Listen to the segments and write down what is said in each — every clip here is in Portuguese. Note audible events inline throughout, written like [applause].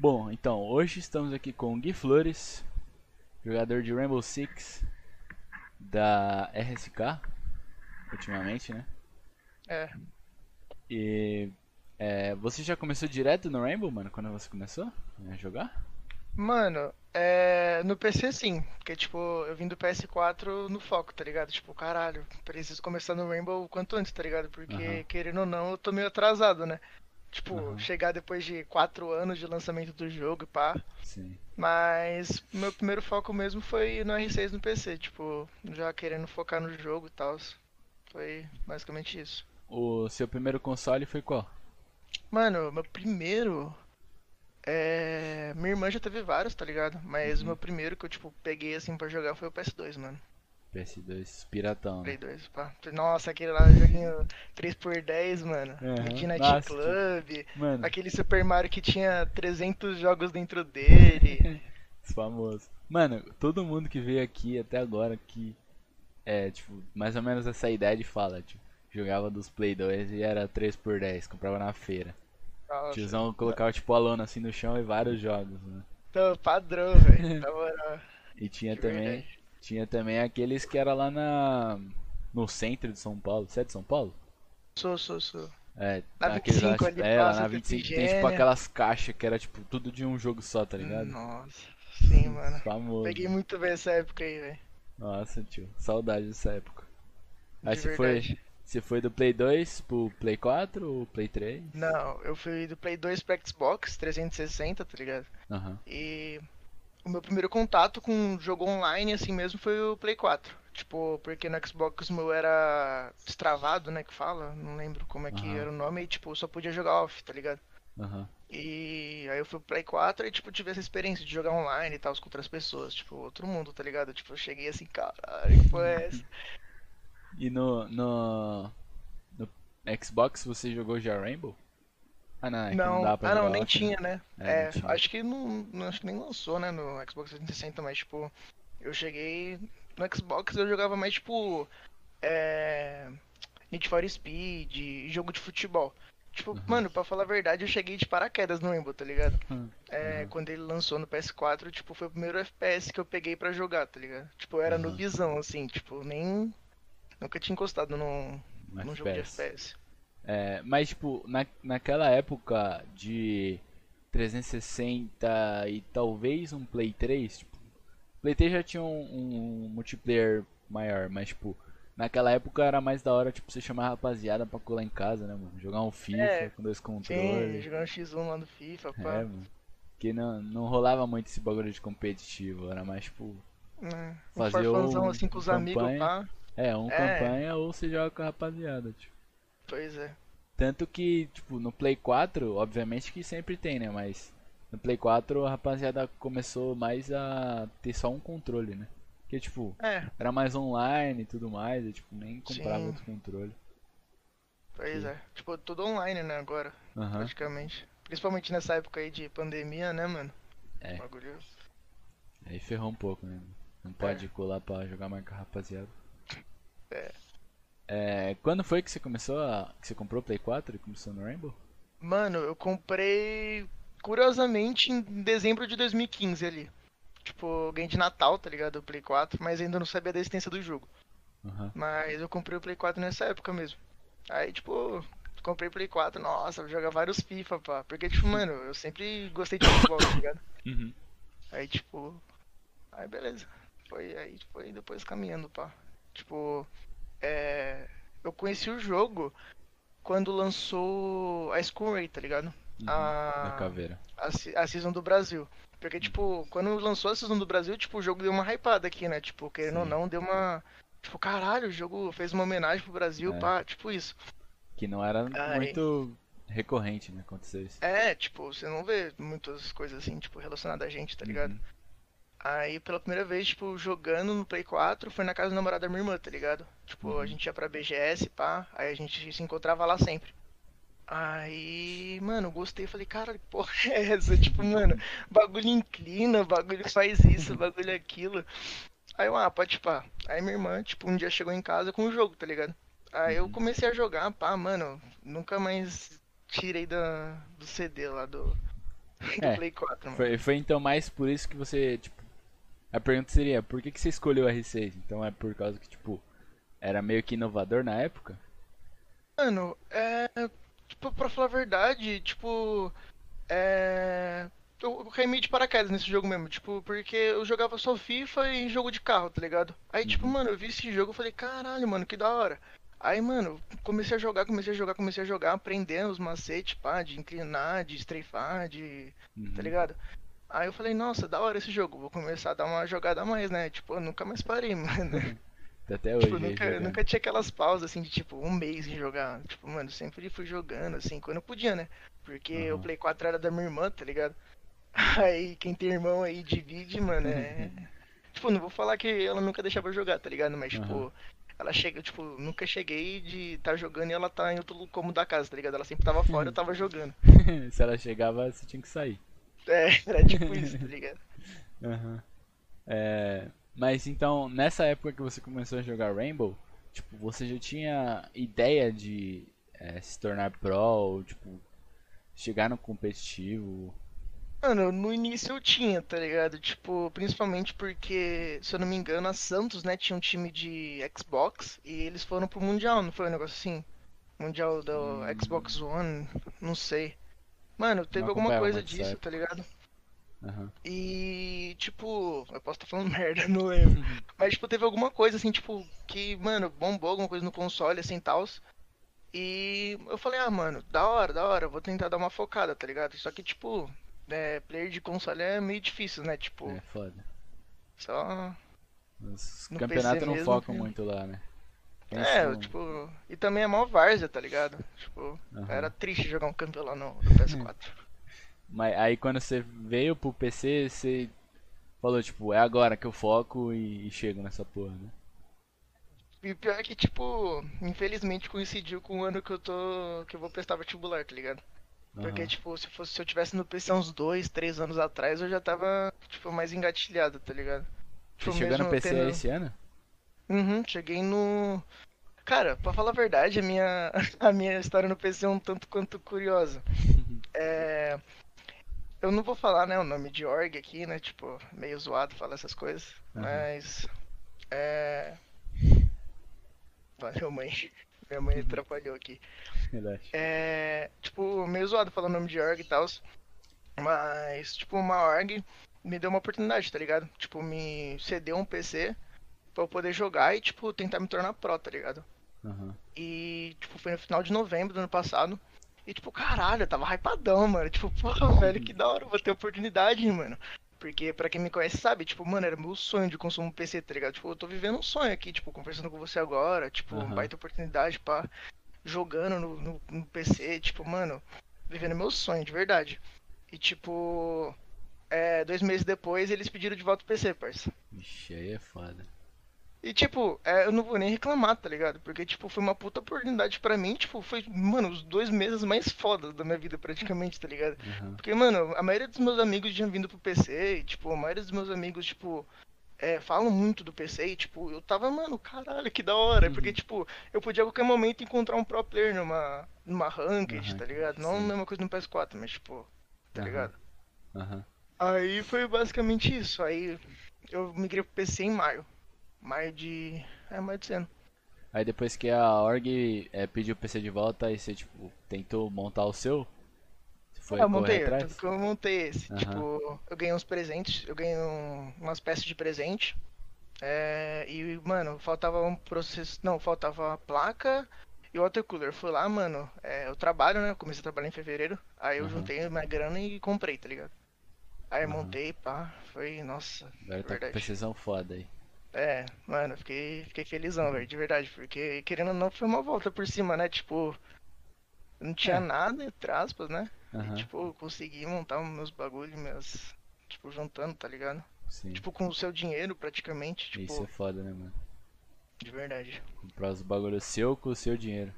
Bom, então, hoje estamos aqui com o Gui Flores, jogador de Rainbow Six da RSK, ultimamente, né? É. E é, você já começou direto no Rainbow, mano, quando você começou a jogar? Mano, é. No PC sim, porque tipo, eu vim do PS4 no foco, tá ligado? Tipo, caralho, preciso começar no Rainbow o quanto antes, tá ligado? Porque, Aham. querendo ou não, eu tô meio atrasado, né? Tipo, Aham. chegar depois de 4 anos de lançamento do jogo e pá. Sim. Mas meu primeiro foco mesmo foi no R6 no PC, tipo, já querendo focar no jogo e tal. Foi basicamente isso. O seu primeiro console foi qual? Mano, meu primeiro. É. Minha irmã já teve vários, tá ligado? Mas o Uhum. meu primeiro que eu, tipo, peguei assim pra jogar foi o PS2, mano. PS2 Piratão, Play né? 2, pá. Nossa, aquele lá, joguinho 3x10, mano. Aham. Midnight Nossa, Club. Mano, Aquele Super Mario que tinha 300 jogos dentro dele. [laughs] famoso. Mano, todo mundo que veio aqui até agora que é, tipo, mais ou menos essa idade fala, tipo, jogava dos Play 2 e era 3x10, comprava na feira. Nossa. Tiozão colocava tipo a lona assim no chão e vários jogos, né? Então, padrão, velho. Na moral. [laughs] E tinha De também, verdade. Tinha também aqueles que era lá na no centro de São Paulo. Você é de São Paulo? Sou, sou, sou. É, Na aqueles 25 lá- ali, é, lá na 25 tem tipo aquelas caixas que era tipo tudo de um jogo só, tá ligado? Nossa, sim, mano. Famoso. Peguei muito bem essa época aí, velho. Nossa, tio, saudade dessa época. Aí De você foi, você foi do Play 2 pro Play 4 ou Play 3? Não, eu fui do Play 2 pro Xbox 360, tá ligado? Aham. E o meu primeiro contato com um jogo online, assim mesmo, foi o Play 4. Tipo, porque no Xbox o meu era destravado, né, que fala, não lembro como é que Aham. era o nome, e tipo, eu só podia jogar off, tá ligado? Aham. E aí eu fui pro Play 4 e, tipo, tive essa experiência de jogar online e tal, com outras pessoas, tipo, outro mundo, tá ligado? Tipo, eu cheguei assim, caralho, que porra é essa? E no, no no Xbox você jogou já Rainbow? Ah, não, é não, Não, dá pra ah não, nem tinha, né? É, É, tinha. acho que não, acho que nem lançou, né, no Xbox 360, mas tipo, eu cheguei no Xbox eu jogava mais tipo é, Need for Speed, jogo de futebol. Tipo, Uhum. mano, pra falar a verdade, eu cheguei de paraquedas no Rainbow, tá ligado? Hum, É, uhum. quando ele lançou no PS4, tipo, foi o primeiro FPS que eu peguei pra jogar, tá ligado? Tipo, eu era Uhum. noobzão, assim, tipo, nem nunca tinha encostado num, Um num jogo de FPS. É, mas tipo, na, naquela época de 360 e talvez um Play 3, tipo, Play 3 já tinha um, um multiplayer maior, mas tipo, naquela época era mais da hora, tipo, você chamar a rapaziada pra colar em casa, né, mano? Jogar um FIFA É, com dois Sim, controles. jogando X1 lá no FIFA, É, pá. mano. Que não, não rolava muito esse bagulho de competitivo, era mais tipo, né? Um Fazer o- assim com os campanha. amigos, pá. é, um É. campanha ou você joga com a rapaziada, tipo. Pois é. Tanto que, tipo, no Play 4, obviamente que sempre tem, né? Mas no Play 4 a rapaziada começou mais a ter só um controle, né? Porque, tipo, É, era mais online e tudo mais, e, tipo, nem comprava Sim. outro controle. pois é. Tipo, tudo online, né, agora, Aham. praticamente. Principalmente nessa época aí de pandemia, né, mano? É. Bagulho. Aí ferrou um pouco, né? Não pode colar pra jogar mais com a rapaziada. É. É, quando foi que você começou a. que você comprou o Play 4 e começou no Rainbow? Mano, eu comprei curiosamente em dezembro de 2015 ali. Tipo, ganhei de Natal, tá ligado? O Play 4, mas ainda não sabia da existência do jogo. Aham. Mas eu comprei o Play 4 nessa época mesmo. Aí, tipo, comprei o Play 4, nossa, vou jogar vários FIFA, pá. Porque, tipo, mano, eu sempre gostei de futebol, tá ligado? Uhum. Aí, tipo. Aí, beleza. Foi aí, foi depois caminhando, pá. Tipo, é. Eu conheci o jogo quando lançou a School Ray, tá ligado? Uhum. A- caveira. A, a Season do Brasil. Porque, tipo, quando lançou a Season do Brasil, tipo, o jogo deu uma hypada aqui, né? Tipo, querendo ou Sim. não, deu uma. Tipo, caralho, o jogo fez uma homenagem pro Brasil, É. pá, tipo isso. Que não era Ai. muito recorrente, né? Acontecer isso. É, tipo, você não vê muitas coisas assim, tipo, relacionadas a gente, tá ligado? Uhum. Aí, pela primeira vez, tipo, jogando no Play 4, foi na casa do namorado da minha irmã, tá ligado? Tipo, Uhum. a gente ia pra BGS, pá, aí a gente se encontrava lá sempre. Aí, mano, gostei, falei, cara, que porra é essa? [laughs] Tipo, mano, bagulho inclina, bagulho faz isso, bagulho aquilo. Aí eu, ah, pode pá. Aí minha irmã, tipo, um dia chegou em casa com o jogo, tá ligado? Aí eu Uhum. comecei a jogar, pá, mano, nunca mais tirei da, do CD lá do, [laughs] do É, Play 4, mano. Foi, foi então mais por isso que você, tipo. A pergunta seria, por que, que você escolheu o R6? Então é por causa que, tipo, era meio que inovador na época? Mano, é. Tipo, pra falar a verdade, tipo. É. Eu caí de paraquedas nesse jogo mesmo, tipo, porque eu jogava só FIFA e jogo de carro, tá ligado? Aí, tipo, Uhum. mano, eu vi esse jogo e falei, caralho, mano, que da hora. Aí, mano, comecei a jogar, comecei a jogar, comecei a jogar, aprendendo os macetes, pá, de inclinar, de strafar, de. Uhum. tá ligado? Aí eu falei, nossa, da hora esse jogo, vou começar a dar uma jogada a mais, né? Tipo, eu nunca mais parei, [laughs] mano. Tá Até hoje. Tipo, aí nunca, nunca tinha aquelas pausas assim de tipo um mês em jogar. Tipo, mano, sempre fui jogando assim, quando eu podia, né? Porque o Aham. Play 4 era da minha irmã, tá ligado? [laughs] Aí quem tem irmão aí divide, mano, é. [laughs] Tipo, não vou falar que ela nunca deixava eu jogar, tá ligado? Mas, tipo, Aham. ela chega, tipo, nunca cheguei de estar jogando e ela tá em outro cômodo da casa, tá ligado? Ela sempre tava fora, eu tava jogando. Se ela chegava, você tinha que sair. É, era tipo isso, tá ligado? [laughs] Aham. É, mas então, nessa época que você começou a jogar Rainbow, tipo, você já tinha ideia de é, se tornar pro, ou, tipo, chegar no competitivo? Mano, no início eu tinha, tá ligado? Tipo, principalmente porque, se eu não me engano, a Santos, né, tinha um time de Xbox e eles foram pro Mundial, não foi um negócio assim? Mundial do Hum. Xbox One, não sei. Mano, teve Não alguma coisa disso, época. tá ligado? Aham. E, tipo, eu posso estar falando [laughs] merda, não lembro. [laughs] Mas, tipo, teve alguma coisa, assim, tipo, que, mano, bombou alguma coisa no console, assim, tals. E eu falei, ah, mano, da hora, da hora, vou tentar dar uma focada, tá ligado? Só que, tipo, é, player de console é meio difícil, né? Tipo, É foda. só. Os campeonatos não mesmo, focam muito lá, né? É, são- tipo. E também é mó várzea, tá ligado? Tipo, Aham. era triste jogar um campeão lá no, no PS4. [laughs] Mas aí quando você veio pro PC, você falou, tipo, é agora que eu foco e, e chego nessa porra, né? E pior é que, tipo, infelizmente coincidiu com o ano que eu tô. que eu vou prestar vestibular, tá ligado? Porque, Aham. tipo, se fosse, se eu tivesse no PC uns dois, três anos atrás, eu já tava, tipo, mais engatilhado, tá ligado? Você Tipo, chegou no PC tendo- esse ano? Uhum, cheguei no. Cara, pra falar a verdade, a minha, [laughs] a minha história no PC é um tanto quanto curiosa. [laughs] É. Eu não vou falar, né, o nome de org aqui, né? Tipo, meio zoado falar essas coisas. Aham. Mas. É. Valeu, mãe. Minha mãe [laughs] atrapalhou aqui. É. Tipo, meio zoado falar o nome de org e tal. Mas, tipo, uma org me deu uma oportunidade, tá ligado? Tipo, me cedeu um PC pra eu poder jogar e, tipo, tentar me tornar pro, tá ligado? Aham. E, tipo, foi no final de novembro do ano passado. E, tipo, caralho, eu tava hypadão, mano. Tipo, porra, [laughs] velho, que da hora, eu vou ter oportunidade, mano. Porque, pra quem me conhece, sabe, tipo, mano, era meu sonho de consumir um PC, tá ligado? Tipo, eu tô vivendo um sonho aqui, tipo, conversando com você agora, tipo, Aham. baita oportunidade, pá, jogando no, no, no PC, tipo, mano, vivendo meu sonho, de verdade. E, tipo, é, dois meses depois eles pediram de volta o PC, parça. Vixe, aí é foda. E, tipo, é, eu não vou nem reclamar, tá ligado? Porque, tipo, foi uma puta oportunidade pra mim. Tipo, foi, mano, os dois meses mais fodas da minha vida, praticamente, tá ligado? Aham. Porque, mano, a maioria dos meus amigos tinham vindo pro PC e, tipo, a maioria dos meus amigos, tipo, é, falam muito do PC e, tipo, eu tava, mano, caralho, que da hora. Porque, Uhum. tipo, eu podia a qualquer momento encontrar um pro player numa, numa ranked, Uma tá ligado? Não a sim. mesma coisa no PS4, mas, tipo, tá Aham. ligado? Aí foi basicamente isso. Aí eu migrei pro PC em maio. Maio de. É, maio de ano. Aí depois que a org é, pediu o PC de volta, aí você, tipo, tentou montar o seu? Você foi Ah, eu montei, atrás? eu montei esse. Aham. Tipo, eu ganhei uns presentes, eu ganhei um- umas peças de presente. É, e, mano, faltava um processo. Não, faltava a placa e o watercooler. Fui lá, mano. é, eu trabalho, né? Eu comecei a trabalhar em fevereiro. Aí eu Aham. juntei minha grana e comprei, tá ligado? Aí Aham. montei, pá. Foi, nossa, Agora tá com precisão foda aí. É, mano, eu fiquei, fiquei felizão, velho, de verdade, porque querendo ou não foi uma volta por cima, né? Tipo, não tinha É. nada, entre aspas, né? Aham, E, tipo, eu consegui montar meus bagulhos, meus. Tipo, juntando, tá ligado? sim. Tipo, com o seu dinheiro, praticamente, tipo, Isso é foda, né, mano? de verdade. Comprar os bagulhos seu com o seu dinheiro.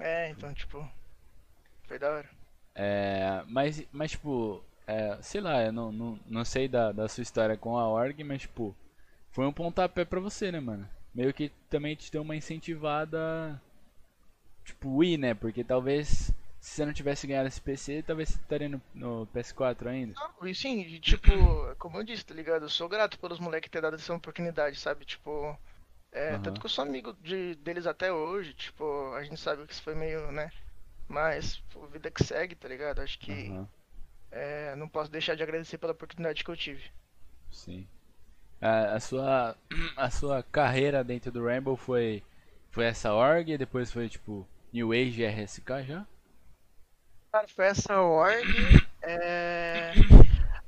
É, então, tipo, foi da hora. É, mas, mas tipo, é, sei lá, eu não, não, não sei da, da sua história com a org, mas tipo, foi um pontapé pra você, né, mano? Meio que também te deu uma incentivada, tipo, ir, né? Porque talvez se você não tivesse ganhado esse PC, talvez você estaria no, no PS4 ainda. Não, e sim, e, tipo, [coughs] como eu disse, tá ligado? Eu sou grato pelos moleques ter dado essa oportunidade, sabe? Tipo, é, Aham. tanto que eu sou amigo de, deles até hoje, tipo, a gente sabe que isso foi meio, né? Mas, pô, vida que segue, tá ligado? Acho que Aham, é, não posso deixar de agradecer pela oportunidade que eu tive. sim. A, a sua [clears throat] a sua carreira dentro do Rainbow foi foi essa org e depois foi tipo New Age RSK já? Cara, foi essa org, é...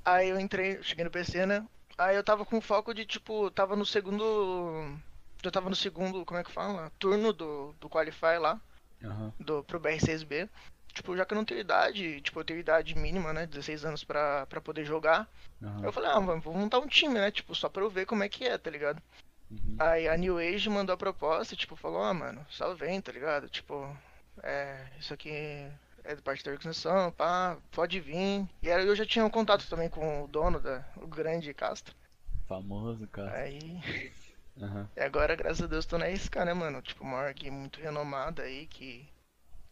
Aí eu entrei, cheguei no PC, né? Aí eu tava com foco de, tipo, tava no segundo... Já tava no segundo, como é que fala? Turno do, do Qualify lá. Aham. do, pro BR6B. Tipo, já que eu não tenho idade, tipo, eu tenho idade mínima, né? 16 anos pra, pra poder jogar. aham, Eu falei, ah, vamos vamos montar um time, né? Tipo, só pra eu ver como é que é, tá ligado? uhum, Aí a New Age mandou a proposta, tipo, falou, ah, mano, só vem, tá ligado? Tipo, é, isso aqui é de parte da organização, pá, pode vir. E aí eu já tinha um contato também com o dono, da, o grande Castro. Famoso, cara. Aí, Aham, e agora, graças a Deus, tô na SK, né, mano? Tipo, uma org muito renomada aí, que,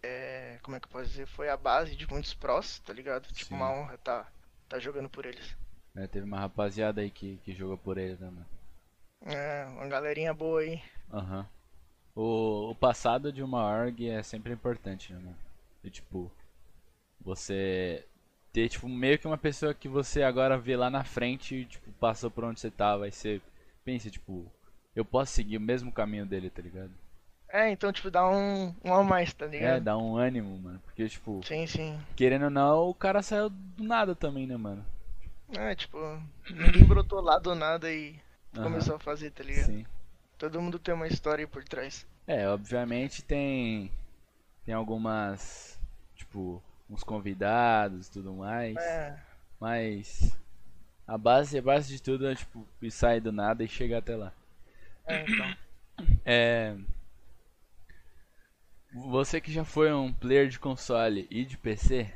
é, como é que eu posso dizer, foi a base de muitos prós, tá ligado? Tipo, Sim. uma honra tá, tá jogando por eles. É, teve uma rapaziada aí que, que jogou por ele também. É, uma galerinha boa aí. Aham. O, o passado de uma org é sempre importante, né, mano? E, tipo, você ter, tipo, meio que uma pessoa que você agora vê lá na frente e, tipo, passou por onde você tava. Aí você pensa, tipo, eu posso seguir o mesmo caminho dele, tá ligado? É, então, tipo, dá um, um a mais, tá É, ligado? dá um ânimo, mano. Porque, tipo, Sim, sim. querendo ou não, o cara saiu do nada também, né, mano? É, tipo, ninguém brotou lá do nada e começou a fazer, tá ligado? Sim. Todo mundo tem uma história aí por trás. É, obviamente tem tem algumas, tipo, uns convidados e tudo mais, É, mas a base, a base de tudo é tipo ir sair do nada e chegar até lá. é, então. [clears throat] É, você que já foi um player de console e de PC,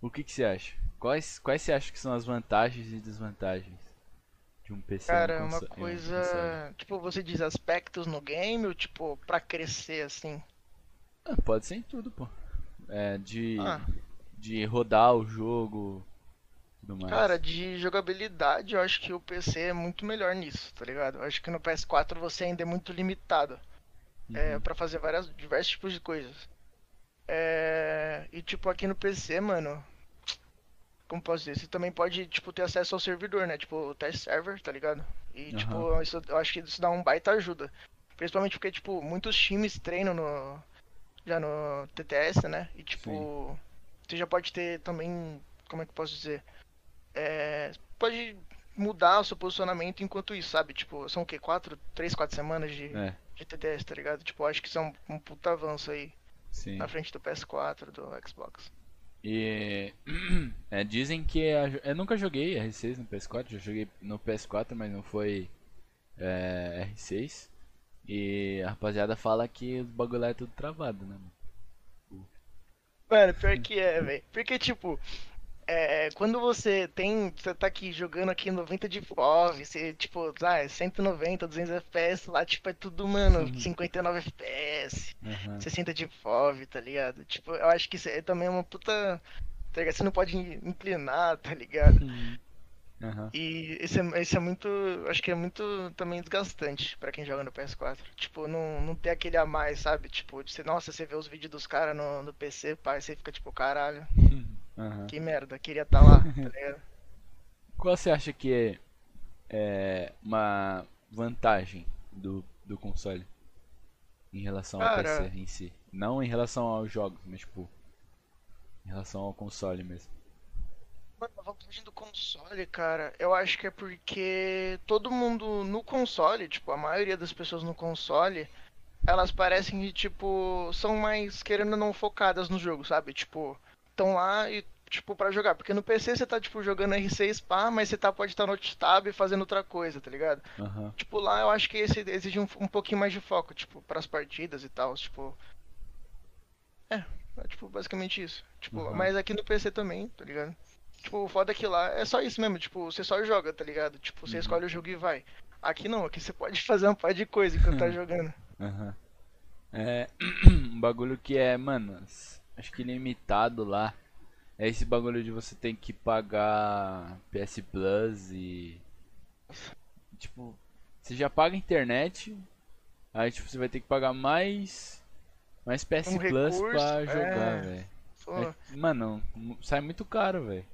o que que você acha? Quais quais você acha que são as vantagens e desvantagens de um PC Cara, uma conso- e um console? coisa. Tipo, você diz aspectos no game ou, tipo, pra crescer assim? Ah, pode ser em tudo, pô. É, de Ah. de rodar o jogo, tudo mais. Cara, de jogabilidade, eu acho que o PC é muito melhor nisso, tá ligado? Eu acho que no PS4 você ainda é muito limitado é, Uhum. para fazer várias, diversos tipos de coisas. É, e tipo, aqui no PC, mano, como posso dizer? Você também pode, tipo, ter acesso ao servidor, né? Tipo, o test server, tá ligado? E, tipo, Aham. isso, eu acho que isso dá um baita ajuda. Principalmente porque, tipo, muitos times treinam no, já no TTS, né? E, tipo, você já pode ter também, como é que eu posso dizer? É, pode mudar o seu posicionamento enquanto isso, sabe? Tipo, são o quê? Quatro, três, quatro semanas de, É, de TTS, tá ligado? Tipo, acho que isso é um, um puta avanço aí sim. na frente do PS4, do Xbox. E [clears throat] é, dizem que a jo- eu nunca joguei R6 no PS4, já joguei no PS4, mas não foi é, R6. E a rapaziada fala que o bagulho é tudo travado, né? mano? Mano, pior que é, velho. Porque, tipo, é, quando você tem. Você tá aqui jogando aqui 90 de FOV, você, tipo, ah, é 190, 200 FPS, lá, tipo, é tudo, mano, 59 FPS, Aham. 60 de FOV, tá ligado? Tipo, eu acho que isso é também uma puta. Tá ligado? Você não pode inclinar, tá ligado? Aham. E isso é, isso é muito. Acho que é muito também desgastante pra quem joga no PS4. Tipo, não, não ter aquele a mais, sabe? Tipo, de você, nossa, você vê os vídeos dos caras no, no PC, pá, você fica tipo, caralho, Aham. que merda, queria estar lá, tá [laughs] ligado? Qual você acha que é, é uma vantagem do, do console em relação ao Cara- PC em si? Não em relação aos jogos, mas tipo, em relação ao console mesmo. Mano, a vantagem do console, cara, eu acho que é porque todo mundo no console, tipo, a maioria das pessoas no console, elas parecem que, tipo, são mais, querendo ou não, focadas no jogo, sabe? Tipo, estão lá e, tipo, pra jogar. Porque no PC você tá, tipo, jogando R6 pá, mas você tá, pode estar no tab fazendo outra coisa, tá ligado? Aham. Tipo, lá eu acho que esse exige um, um pouquinho mais de foco, tipo, pras partidas e tal, tipo... É, é, tipo, basicamente isso. Tipo, Uhum. mas aqui no PC também, tá ligado? Tipo, o foda é que lá é só isso mesmo, tipo, você só joga, tá ligado? Tipo, você Uhum. escolhe o jogo e vai. Aqui não, aqui você pode [laughs] fazer uma par de coisa enquanto tá [laughs] jogando. Aham. É [clears throat] um bagulho que é, mano, acho que limitado lá. É esse bagulho de você tem que pagar PS Plus e. Tipo, você já paga internet, aí tipo, você vai ter que pagar mais. Mais PS Um Plus recurso, pra jogar, é. velho. É, mano, sai muito caro, velho.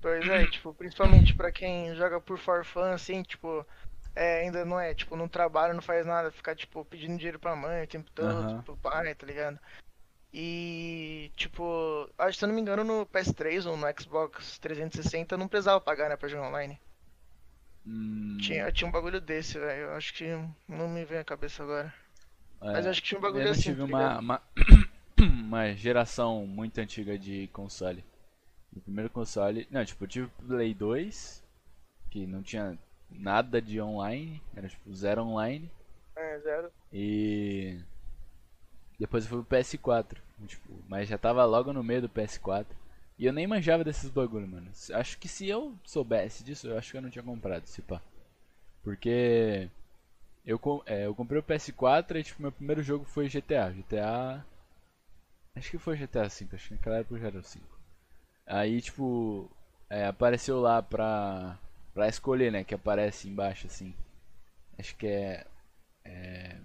Pois é, tipo, principalmente pra quem joga por for fun, assim, tipo, é, ainda não é, tipo, não trabalha, não faz nada, ficar, tipo, pedindo dinheiro pra mãe o tempo todo, Aham. pro pai, tá ligado? E, tipo, acho que se eu não me engano no PS3 ou no Xbox 360 não precisava pagar, né, pra jogar online. Hum, Tinha, tinha um bagulho desse, velho, eu acho que não me vem à cabeça agora. é, Mas eu acho que tinha um bagulho eu assim, tive tá uma, uma, [coughs] uma geração muito antiga de console. O primeiro console. Não, tipo, eu tive Play 2, que não tinha nada de online, era tipo zero online. É, zero. E depois eu fui pro PS4, tipo, mas já tava logo no meio do PS4. E eu nem manjava desses bagulho, mano. Acho que se eu soubesse disso, eu acho que eu não tinha comprado esse pá. Porque eu, é, eu comprei o PS4 e tipo, meu primeiro jogo foi GTA. GTA. Acho que foi GTA V, acho que naquela época já era o 5. Aí, tipo, é, apareceu lá pra, pra escolher, né? Que aparece embaixo assim. Acho que é. é...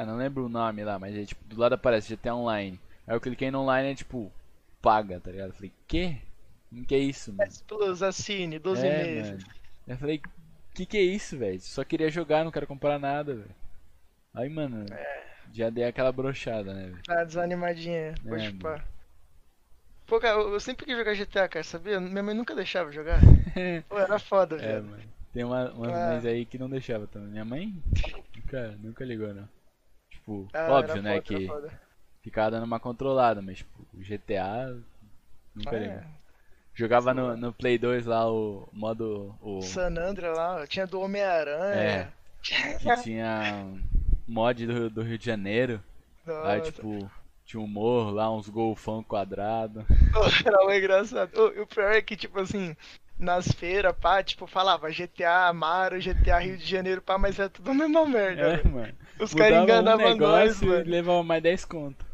Ah, não lembro o nome lá, mas é tipo, do lado aparece GTA Online. Aí eu cliquei no online e é tipo, paga, tá ligado? Eu falei, quê? O que é isso, mano? PS Plus, assine, 12 é, meses. mano. Eu falei, que que é isso, velho? Só queria jogar, não quero comprar nada, velho. Aí, mano, já dei aquela brochada, né, velho? Tá desanimadinha, É, pode mano. pá. Pô, cara, eu eu sempre quis jogar GTA, cara, sabia? Minha mãe nunca deixava eu jogar. [laughs] Pô, era foda, É, velho. mano. Tem uma, umas Ah. mães aí que não deixava também. Minha mãe [laughs] nunca, nunca ligou, não. Tipo, Ah, óbvio, né, foda, que ficava dando uma controlada, mas tipo, o GTA nunca Ah, é. Jogava no, no Play 2 lá o modo. O, San Andreas lá, tinha do Homem-Aranha. É. [laughs] que tinha mod do, do Rio de Janeiro. Nossa, tipo, tinha um morro lá, uns golfão quadrado. [laughs] era muito engraçado. Ô, E o pior é que, tipo assim, nas feiras, pá, tipo, falava GTA Amaro, GTA Rio de Janeiro, pá, mas é tudo a mesma merda, É, mano. Os caras Mudava um enganavam nós, e mano. levava mais 10 conto.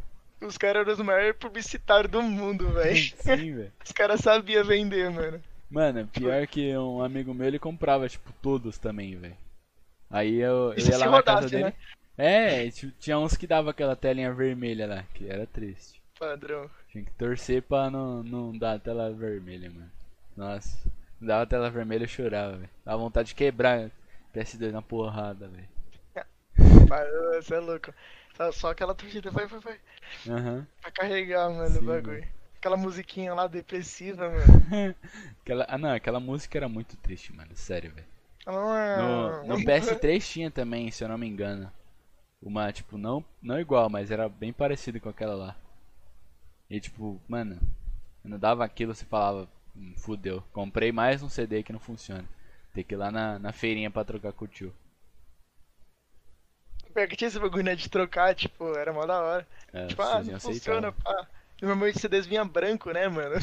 Os caras eram os maiores publicitários do mundo, velho. [laughs] Sim, velho. Os caras sabiam vender, mano. Mano, pior que um amigo meu, ele comprava, tipo, todos também, velho. Aí eu, eu ia lá na casa dele. né? É, tinha uns que dava aquela telinha vermelha lá, que era triste. Padrão. Tinha que torcer pra não, não dar tela vermelha, mano. Nossa, dava tela vermelha eu chorava, velho. Dava vontade de quebrar PS2 na porrada, velho. Você é louco. Só, só aquela torcida vai, vai, vai. Aham. Pra carregar, mano, Sim, o bagulho. Aquela musiquinha lá depressiva, mano. [laughs] Aquela, ah não, aquela música era muito triste, mano. Sério, velho. No, Ah, no PS3 [laughs] tinha também, se eu não me engano. Uma, tipo, não, não igual, mas era bem parecido com aquela lá. E tipo, mano, quando dava aquilo você falava, "Hum, fudeu, comprei mais um CD que não funciona. Tem que ir lá na, na feirinha pra trocar com o tio. Pior que tinha esse bagulho, né, de trocar, tipo, era mó da hora. É, Tipo, ah, não funciona, pá. Normalmente CDs vinha branco, né, mano?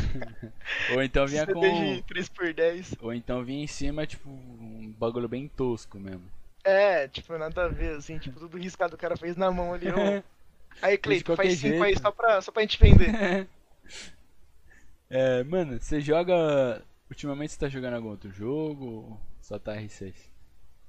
Ou então [laughs] vinha CD com. de 3x10. Ou então vinha em cima, tipo, um bagulho bem tosco mesmo. É, tipo, nada a ver, assim, tipo, tudo riscado o cara fez na mão ali. Ó. [laughs] Aí, Cleiton, faz cinco aí jeito. só pra, só pra gente vender. [laughs] É, mano, você joga. Ultimamente você tá jogando algum outro jogo? Ou só tá R6?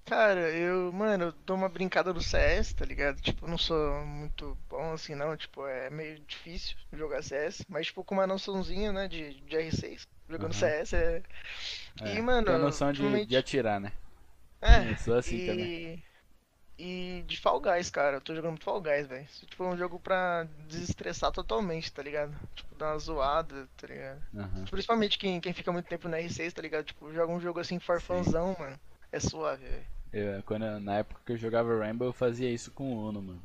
Cara, eu, mano, eu dou uma brincada no CS, tá ligado? Tipo, eu não sou muito bom assim, não. Tipo, é meio difícil jogar CS. Mas, tipo, com uma noçãozinha, né, de, de R6, jogando Aham. CS é. É, E, mano, tem a noção de, ultimamente- de atirar, né? É, Eu sou assim e... também. E de Fall Guys, cara. Eu tô jogando muito Fall Guys, velho. Tipo, é um jogo pra desestressar totalmente, tá ligado? Tipo, dar uma zoada, tá ligado? Principalmente quem, quem fica muito tempo na R6, tá ligado? Tipo, joga um jogo assim, farfanzão, mano. É suave, velho. Eu, quando, na época que eu jogava Rainbow, eu fazia isso com o Uno, mano.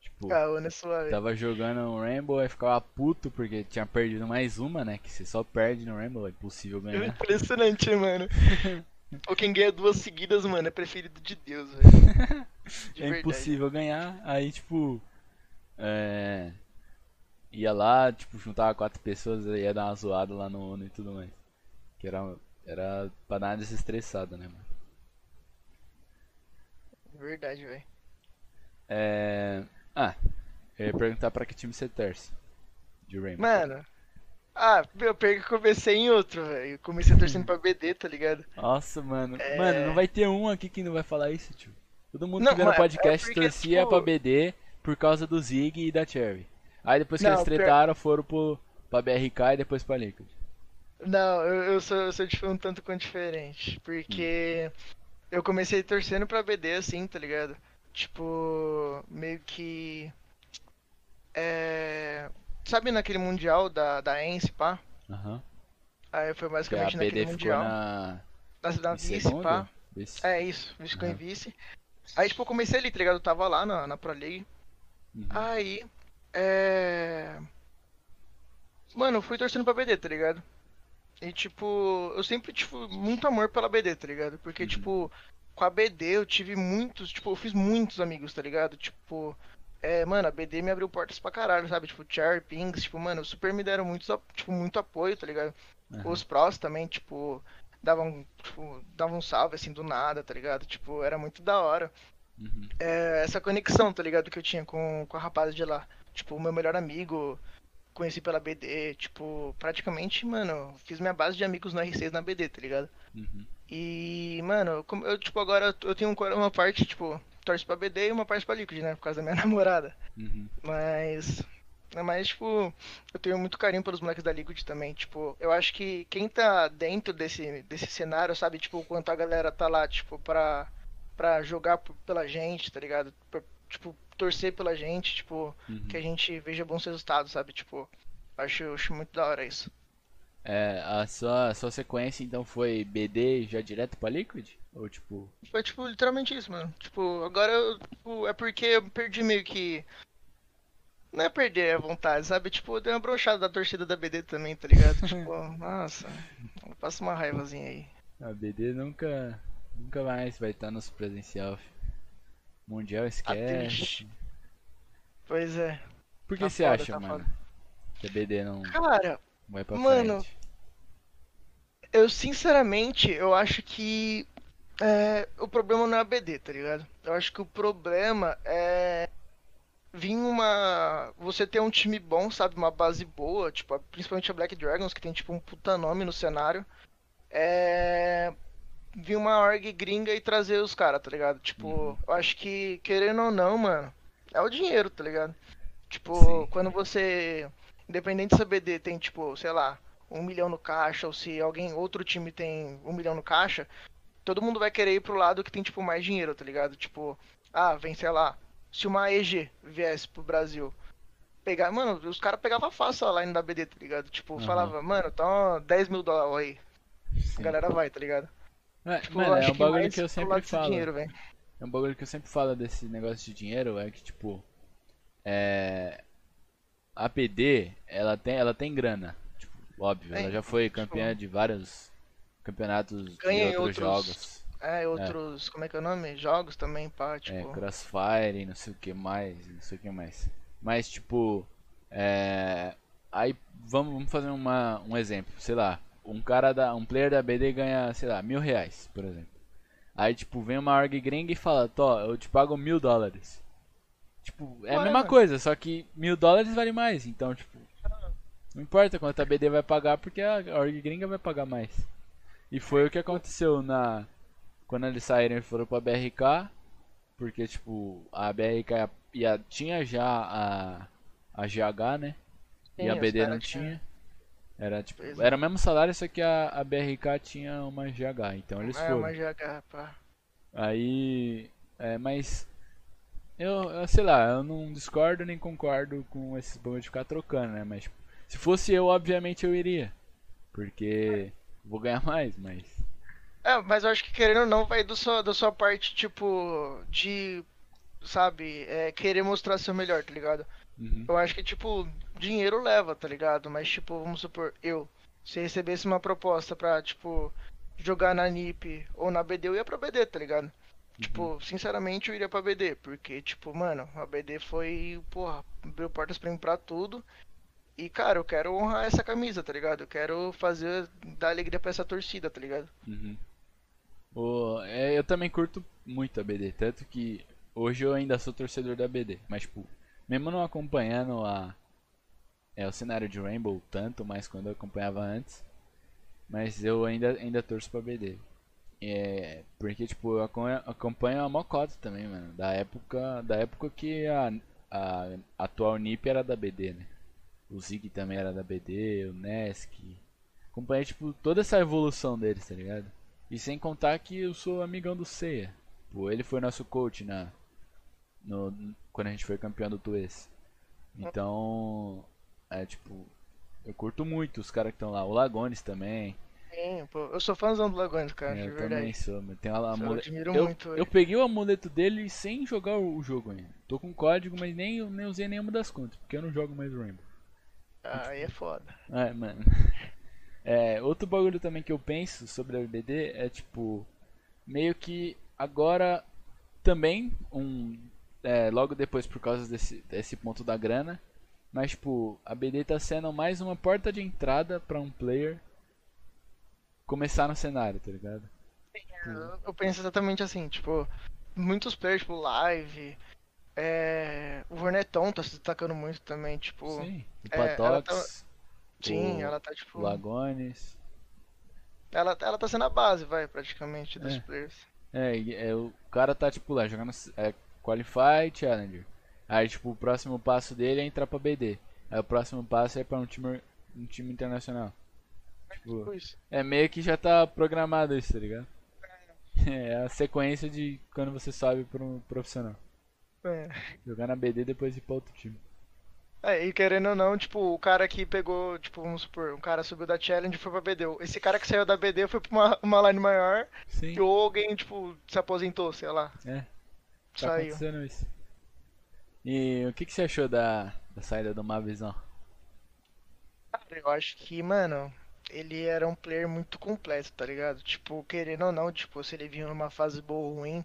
Tipo, Ah, mano, é suave. tava jogando um Rainbow, aí ficava puto porque tinha perdido mais uma, né? Que você só perde no Rainbow, é impossível É ganhar. impressionante, mano. [laughs] Ou quem ganha duas seguidas, mano, é preferido de Deus, velho. [laughs] De é verdade. impossível ganhar, aí tipo. É. Ia lá, tipo, juntava quatro pessoas, ia dar uma zoada lá no Uno e tudo mais. Que era, era pra uma desestressada, né, mano? Verdade, velho. É. Ah, Eu ia perguntar pra que time você torce. De Rainbow. Mano. Ah, eu peguei que comecei em outro, velho. Comecei torcendo pra BD, tá ligado? Nossa, mano. É. Mano, não vai ter um aqui que não vai falar isso, tio. Todo mundo Não, que vê no é podcast porque, torcia tipo- pra BD por causa do Zig e da Cherry. Aí depois que Não, eles tretaram, foram pro, pra BRK e depois pra Liquid. Não, eu, eu sou, eu sou um tanto quanto diferente. Porque eu comecei torcendo pra BD assim, tá ligado? Tipo, meio que. É. Sabe naquele mundial da, da ENSE, pá? Aham. Aí foi basicamente naquele BD mundial. na. Da em vice, segundo? pá. Vice. É isso, vice em Aham. vice. Aí, tipo, eu comecei ali, tá ligado? Eu tava lá na, na Pro League. Uhum. Aí, é. Mano, eu fui torcendo pra BD, tá ligado? E, tipo, eu sempre tive muito amor pela BD, tá ligado? Porque, Uhum. tipo, com a BD eu tive muitos, tipo, eu fiz muitos amigos, tá ligado? Tipo, é, mano, a BD me abriu portas pra caralho, sabe? Tipo, Cher, Pings, tipo, mano, super me deram muito, tipo, muito apoio, tá ligado? Aham. Os prós também, tipo, davam, tipo, davam um salve assim do nada, tá ligado? Tipo, era muito da hora. Uhum. É, essa conexão, tá ligado? Que eu tinha com, com a rapaziada de lá. Tipo, o meu melhor amigo, conheci pela BD, tipo, praticamente, mano, fiz minha base de amigos no R6 na BD, tá ligado? Uhum. E, mano, como eu, tipo, agora eu tenho um uma parte, tipo, torço pra BD e uma parte pra Liquid, né? Por causa da minha [laughs] namorada. Uhum. Mas. Mas, tipo, eu tenho muito carinho pelos moleques da Liquid também. Tipo, eu acho que quem tá dentro desse, desse cenário, sabe, tipo, o quanto a galera tá lá, tipo, pra, pra jogar pela gente, tá ligado? Pra, tipo, torcer pela gente, tipo, Uhum. que a gente veja bons resultados, sabe? Tipo, acho, acho muito da hora isso. É, a sua, a sua sequência então foi BD já direto pra Liquid? Ou tipo. Foi, tipo, literalmente isso, mano. Tipo, agora eu, tipo, é porque eu perdi meio que. Não é perder a vontade, sabe? Tipo, deu uma brochada da torcida da BD também, tá ligado? [laughs] tipo, nossa, passa uma raivazinha aí. A BD nunca. Nunca mais vai estar nos presencial. fi. Mundial esquece. triste. Pois é. Por que Tá você foda, acha, tá mano? foda. Que a BD não Cara, vai pra Mano, frente? eu sinceramente, eu acho que é, o problema não é a BD, tá ligado? Eu acho que o problema é vir uma. Você ter um time bom, sabe? Uma base boa, tipo, principalmente a Black Dragons, que tem tipo um puta nome no cenário. É. Vir uma org gringa e trazer os caras, tá ligado? Tipo, Uhum. eu acho que, querendo ou não, mano, é o dinheiro, tá ligado? Tipo, Sim. quando você. Independente se a BD tem, tipo, sei lá, um milhão no caixa, ou se alguém, outro time tem um milhão no caixa, todo mundo vai querer ir pro lado que tem, tipo, mais dinheiro, tá ligado? Tipo, ah, vem, sei lá, se uma EG viesse pro Brasil, pegar, mano, os caras pegavam fácil a line da BD, tá ligado? Tipo, Aham. falava, mano, tá 10 mil dólares aí, a Sim. galera vai, tá ligado? É, Tipo, mano, é um bagulho mais que eu sempre falo. dinheiro. É um bagulho que eu sempre falo desse negócio de dinheiro, é que tipo. É. A BD, ela tem, ela tem grana. Tipo, óbvio, ela Tem, já foi tipo, campeã de vários campeonatos Ganha de outros, outros- jogos. É, outros, como é que é o nome? Jogos também, pá, É, tipo. Crossfire, e não sei o que mais, não sei o que mais. Mas tipo, é, aí vamos, vamos fazer uma, um exemplo, sei lá, um cara da, um player da BD ganha, sei lá, mil reais, por exemplo. Aí tipo, vem uma org gringa e fala, Tó, eu te pago mil dólares. Tipo, é a Ué, mesma mano. coisa, só que mil dólares vale mais, então tipo, não importa quanto a BD vai pagar, porque a org gringa vai pagar mais. E foi o que aconteceu na quando eles saíram e foram pra BRK, porque tipo, a BRK ia, ia- tinha já a a GH, né? e Sim, a os BD não tinha- tinha. Era tipo, Pois é. era o mesmo salário, só que a, a BRK tinha uma GH, então eles É, foram. uma GH, pá. Aí, é, mas eu, eu sei lá, eu não discordo nem concordo com esses bagulho de ficar trocando, né? Mas tipo, se fosse eu, obviamente eu iria. Porque vou ganhar mais, mas É, mas eu acho que querendo ou não vai do sua, da sua parte, tipo, de, sabe, é, querer mostrar seu melhor, tá ligado? Uhum. Eu acho que, tipo, dinheiro leva, tá ligado? Mas, tipo, vamos supor, eu, se recebesse uma proposta pra, tipo, jogar na NiP ou na BD, eu ia pra BD, tá ligado? Tipo, sinceramente, eu iria pra BD, porque, tipo, mano, a BD foi, porra, abriu portas pra mim pra tudo. E, cara, eu quero honrar essa camisa, tá ligado? Eu quero fazer, dar alegria pra essa torcida, tá ligado? Uhum. O, é, eu também curto muito a BD, tanto que hoje eu ainda sou torcedor da BD, mas tipo, Mesmo não acompanhando a, é, o cenário de Rainbow tanto, mais quando eu acompanhava antes. Mas eu ainda, ainda torço pra BD. É, porque, tipo, eu acompanho, a Mocota também, mano. Da época, da época que a, a atual NIP era da BD, né? O Zig também era da BD, o Nesk. Acompanhei, tipo, toda essa evolução deles, tá ligado? E sem contar que eu sou amigão do Seiya. Pô, ele foi nosso coach na, no, quando a gente foi campeão do Tuês. Então, é tipo, eu curto muito os caras que estão lá. O Lagones também. Sim, pô, eu sou fãzão do Lagones, cara, É, de eu verdade. também sou, mas tem uma Eu amule... admiro eu, muito eu peguei o amuleto dele sem jogar o jogo ainda. Tô com código, mas nem, nem usei nenhuma das contas, porque eu não jogo mais Rainbow. Ah, Aí é foda. É, mano. [laughs] É, outro bagulho também que eu penso sobre a BD é tipo. Meio que agora também um. é, logo depois por causa desse, desse ponto da grana. Mas tipo, a BD tá sendo mais uma porta de entrada pra um player começar no cenário, tá ligado? Eu, eu penso exatamente assim, tipo, muitos players, tipo, live. É, o Vorneton tá se destacando muito também, tipo. Sim. O é, ela Patox, Sim, o- ela tá tipo. o Lagones. Ela, ela tá sendo a base, vai, praticamente, dos É. players. É, é, o cara tá tipo lá jogando é, Qualify Challenger. Aí tipo o próximo passo dele é entrar pra BD. Aí o próximo passo é pra um time, um time internacional. Tipo, Tipo é meio que já tá programado isso, tá ligado? [laughs] É a sequência de quando você sobe pra um profissional. É. Jogar na BD depois ir pra outro time. É, e querendo ou não, tipo, o cara que pegou, tipo, vamos supor, um cara subiu da Challenge e foi pra BD. Esse cara que saiu da BD foi pra uma, uma line maior Sim, e ou alguém, tipo, se aposentou, sei lá. é, tá Saiu. acontecendo isso. E o que, que você achou da, da saída do Mavizão? Cara, eu acho que, mano, ele era um player muito completo, tá ligado? Tipo, querendo ou não, tipo, se ele vinha numa fase boa ou ruim,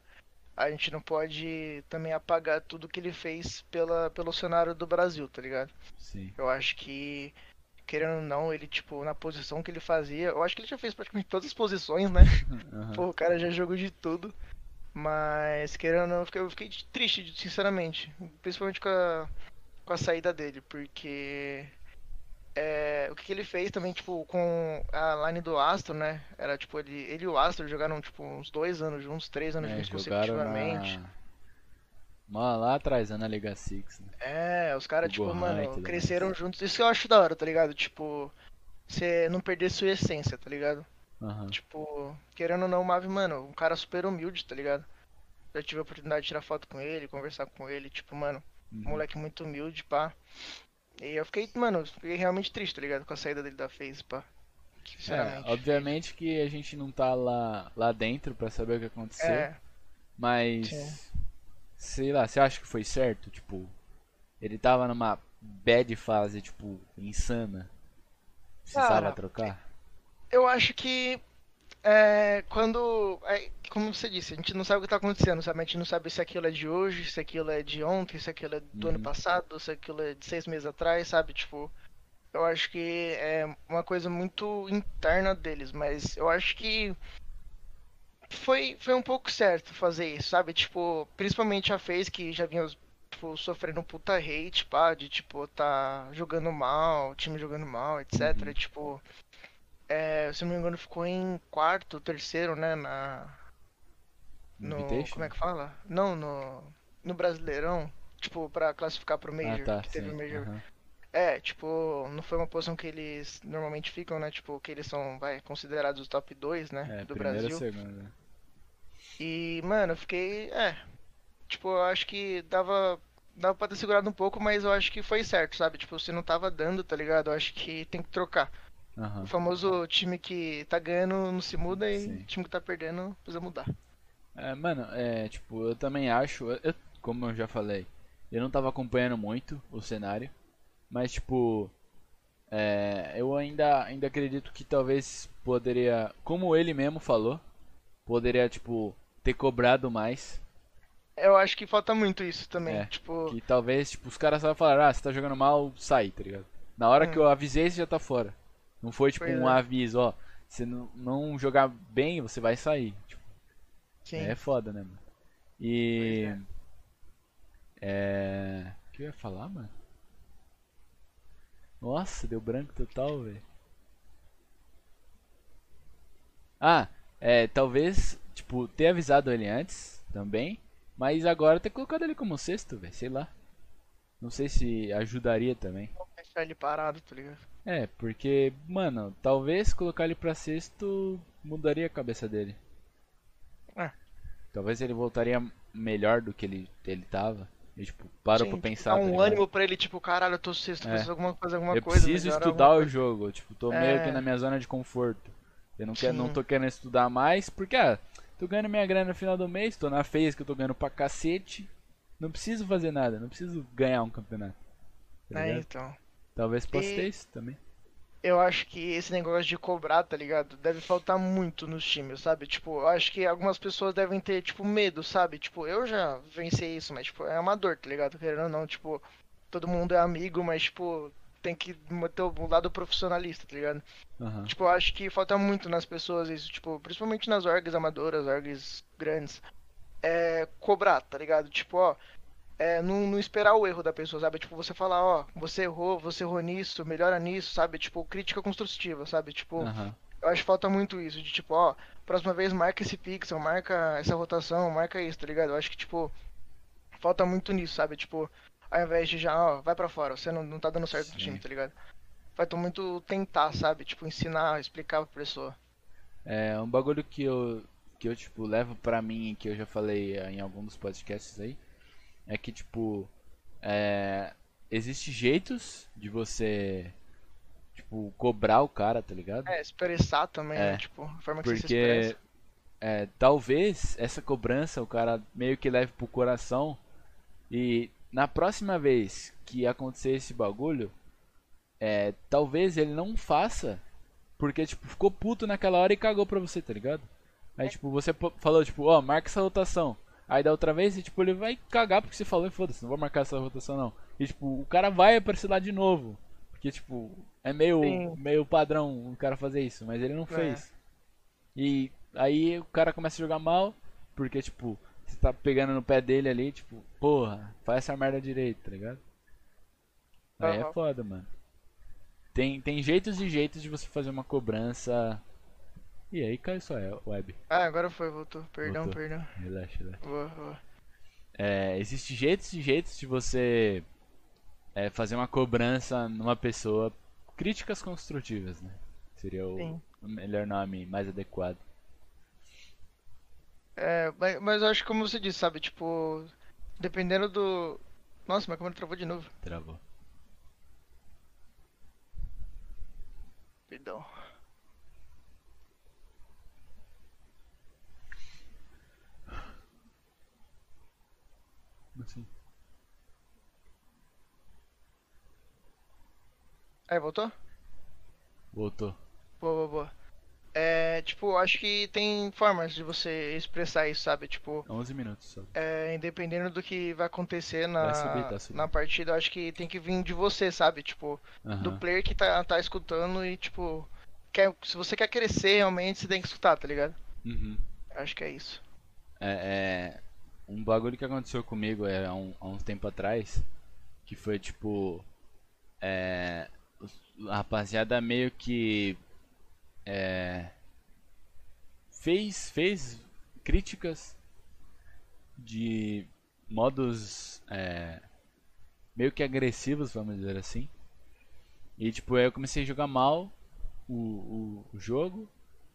a gente não pode também apagar tudo que ele fez pela, pelo cenário do Brasil, tá ligado? Sim. Eu acho que, querendo ou não, ele, tipo, na posição que ele fazia, eu acho que ele já fez praticamente todas as posições, né? [laughs] Aham. Pô, o cara já jogou de tudo. Mas, querendo ou não, eu fiquei, eu fiquei triste, sinceramente. Principalmente com a, com a saída dele, porque. é, o que, que ele fez também, tipo, com a line do Astro, né? Era tipo, ele, ele e o Astro jogaram, tipo, uns dois anos juntos, três anos É, juntos consecutivamente. na... Mó lá atrás, na Liga Six, né? É, os caras, tipo, Gohan mano, cresceram juntos. Isso que eu acho da hora, tá ligado? Tipo, você não perder sua essência, tá ligado? Aham. Tipo, querendo ou não, o Mavi, mano, um cara super humilde, tá ligado? Já tive a oportunidade de tirar foto com ele, conversar com ele, tipo, mano, Uhum. moleque muito humilde, pá. E eu fiquei, mano, fiquei realmente triste, tá ligado? Com a saída dele da FaZe, pá. É, obviamente que a gente não tá lá, lá dentro pra saber o que aconteceu, É, mas Sim. sei lá, você acha que foi certo? Tipo, ele tava numa bad fase, tipo, insana. Precisava Cara, trocar? Eu acho que é, quando. é, como você disse, a gente não sabe o que tá acontecendo, sabe? A gente não sabe se aquilo é de hoje, se aquilo é de ontem, se aquilo é do ano Uhum. passado, se aquilo é de seis meses atrás, sabe? Tipo, eu acho que é uma coisa muito interna deles, mas eu acho que foi, foi um pouco certo fazer isso, sabe? Tipo, principalmente a FaZe que já vinha tipo, sofrendo um puta hate, pá, de tipo, tá jogando mal, o time jogando mal, etc. Uhum. Tipo, é, se não me engano, ficou em quarto, terceiro, né? Na. No. Invitation? Como é que fala? Não, no. No Brasileirão. Tipo, pra classificar pro Major. ah, tá, que teve o Major. É, tipo, não foi uma posição que eles normalmente ficam, né? Tipo, que eles são, vai, considerados os top 2, né? É, do primeira Brasil. segunda. E, mano, eu fiquei. É. Tipo, eu acho que dava. Dava pra ter segurado um pouco, mas eu acho que foi certo, sabe? Tipo, se não tava dando, tá ligado? Eu acho que tem que trocar. Aham. O famoso time que tá ganhando não se muda e Sim. o time que tá perdendo precisa mudar. É, mano, é, tipo, eu também acho, eu- como eu já falei, eu não tava acompanhando muito o cenário, mas tipo, é, eu ainda, ainda acredito que talvez poderia, como ele mesmo falou, poderia, tipo, ter cobrado mais, Eu acho que falta muito isso também. É, tipo, que talvez, tipo, os caras só falaram, ah, você tá jogando mal, sai, tá ligado? Na hora Hum. que eu avisei, você já tá fora. Não foi, tipo, Pois um é. aviso, ó, se não, não jogar bem, você vai sair. Tipo. É foda, né, mano? E. Pois É. O que eu ia falar, mano? Nossa, deu branco total, velho. Ah, é, talvez, tipo, ter avisado ele antes também, mas agora ter colocado ele como sexto, velho, sei lá. Não sei se ajudaria também. Deixar ele parado, tá ligado? É, porque, mano, talvez colocar ele pra sexto mudaria a cabeça dele. É. Talvez ele voltaria melhor do que ele, ele tava. E, tipo, parou Sim, pra tipo, pensar. Dá tá um ligado? ânimo pra ele, tipo, caralho, eu tô sexto, É. preciso alguma coisa, alguma Eu coisa. preciso melhorar estudar alguma o jogo. Tipo, tô É. meio que na minha zona de conforto. Eu não, quero, não tô querendo estudar mais, porque, ah, tô ganhando minha grana no final do mês, tô na phase que eu tô ganhando pra cacete. Não preciso fazer nada, não preciso ganhar um campeonato. Tá É, então. Talvez possa E- ter isso também. Eu acho que esse negócio de cobrar, tá ligado? Deve faltar muito nos times, sabe? Tipo, eu acho que algumas pessoas devem ter, tipo, medo, sabe? Tipo, eu já venci isso, mas, tipo, é amador, tá ligado? Querendo ou não, tipo, todo mundo é amigo, mas, tipo, tem que manter o lado profissionalista, tá ligado? Aham. Tipo, eu acho que falta muito nas pessoas isso, tipo, principalmente nas orgs amadoras, orgs grandes, é cobrar, tá ligado? Tipo, ó, é não, não esperar o erro da pessoa, sabe? Tipo, você falar, ó, você errou, você errou nisso, melhora nisso, sabe? Tipo, crítica construtiva, sabe? Tipo, Aham. eu acho que falta muito isso, de tipo, ó, próxima vez marca esse pixel, marca essa rotação, marca isso, tá ligado? Eu acho que, tipo, falta muito nisso, sabe? Tipo, ao invés de já, ó, vai pra fora, você não, não tá dando certo no time, tá ligado? Falta muito tentar, sabe? Tipo, ensinar, explicar pra pessoa. É um bagulho que eu, que eu tipo, levo pra mim, que eu já falei eh, em algum dos podcasts aí, é que, tipo, é, existe jeitos de você, tipo, cobrar o cara, tá ligado? É, expressar também, É, né? Tipo, a forma que você se expressa. é, talvez essa cobrança o cara meio que leve pro coração e na próxima vez que acontecer esse bagulho, é, talvez ele não faça porque tipo ficou puto naquela hora e cagou pra você, tá ligado? Aí tipo você falou tipo, ó, marca essa rotação. Aí da outra vez, e, tipo, ele vai cagar porque você falou e foda-se, não vou marcar essa rotação não. E tipo, o cara vai aparecer lá de novo. Porque tipo, é meio, Sim. meio padrão o cara fazer isso, mas ele não É. fez. E aí o cara começa a jogar mal, porque, tipo, você tá pegando no pé dele ali, tipo, porra, faz essa merda direito, tá ligado? Aí é Aham. foda, mano. Tem, tem jeitos e jeitos de você fazer uma cobrança. E aí caiu só é web. Ah, agora foi, voltou. Perdão, Voltou. perdão. Relaxa, relaxa. Boa, boa. É, existe jeitos e jeitos de você é, fazer uma cobrança numa pessoa. Críticas construtivas, né? Seria o Sim. melhor nome mais adequado. É, mas, mas eu acho que como você disse, sabe? Tipo, dependendo do. Nossa, minha câmera travou de novo. Travou. Perdão. Assim? Aí, voltou? Voltou. Boa, boa, boa. É, tipo, acho que tem formas de você expressar isso, sabe? Tipo, 11 minutos só. é, independendo do que vai acontecer na, Vai subir, tá subindo. na partida, eu acho que tem que vir de você, sabe? Tipo, do player que tá, tá escutando e, tipo, quer, se você quer crescer realmente, você tem que escutar, tá ligado? Uhum. Acho que é isso. É, é, um bagulho que aconteceu comigo é, há, um, há uns tempo atrás, que foi tipo, é, a rapaziada meio que é, fez, fez críticas de modos é, meio que agressivos, vamos dizer assim. E tipo, eu comecei a jogar mal o, o, o jogo.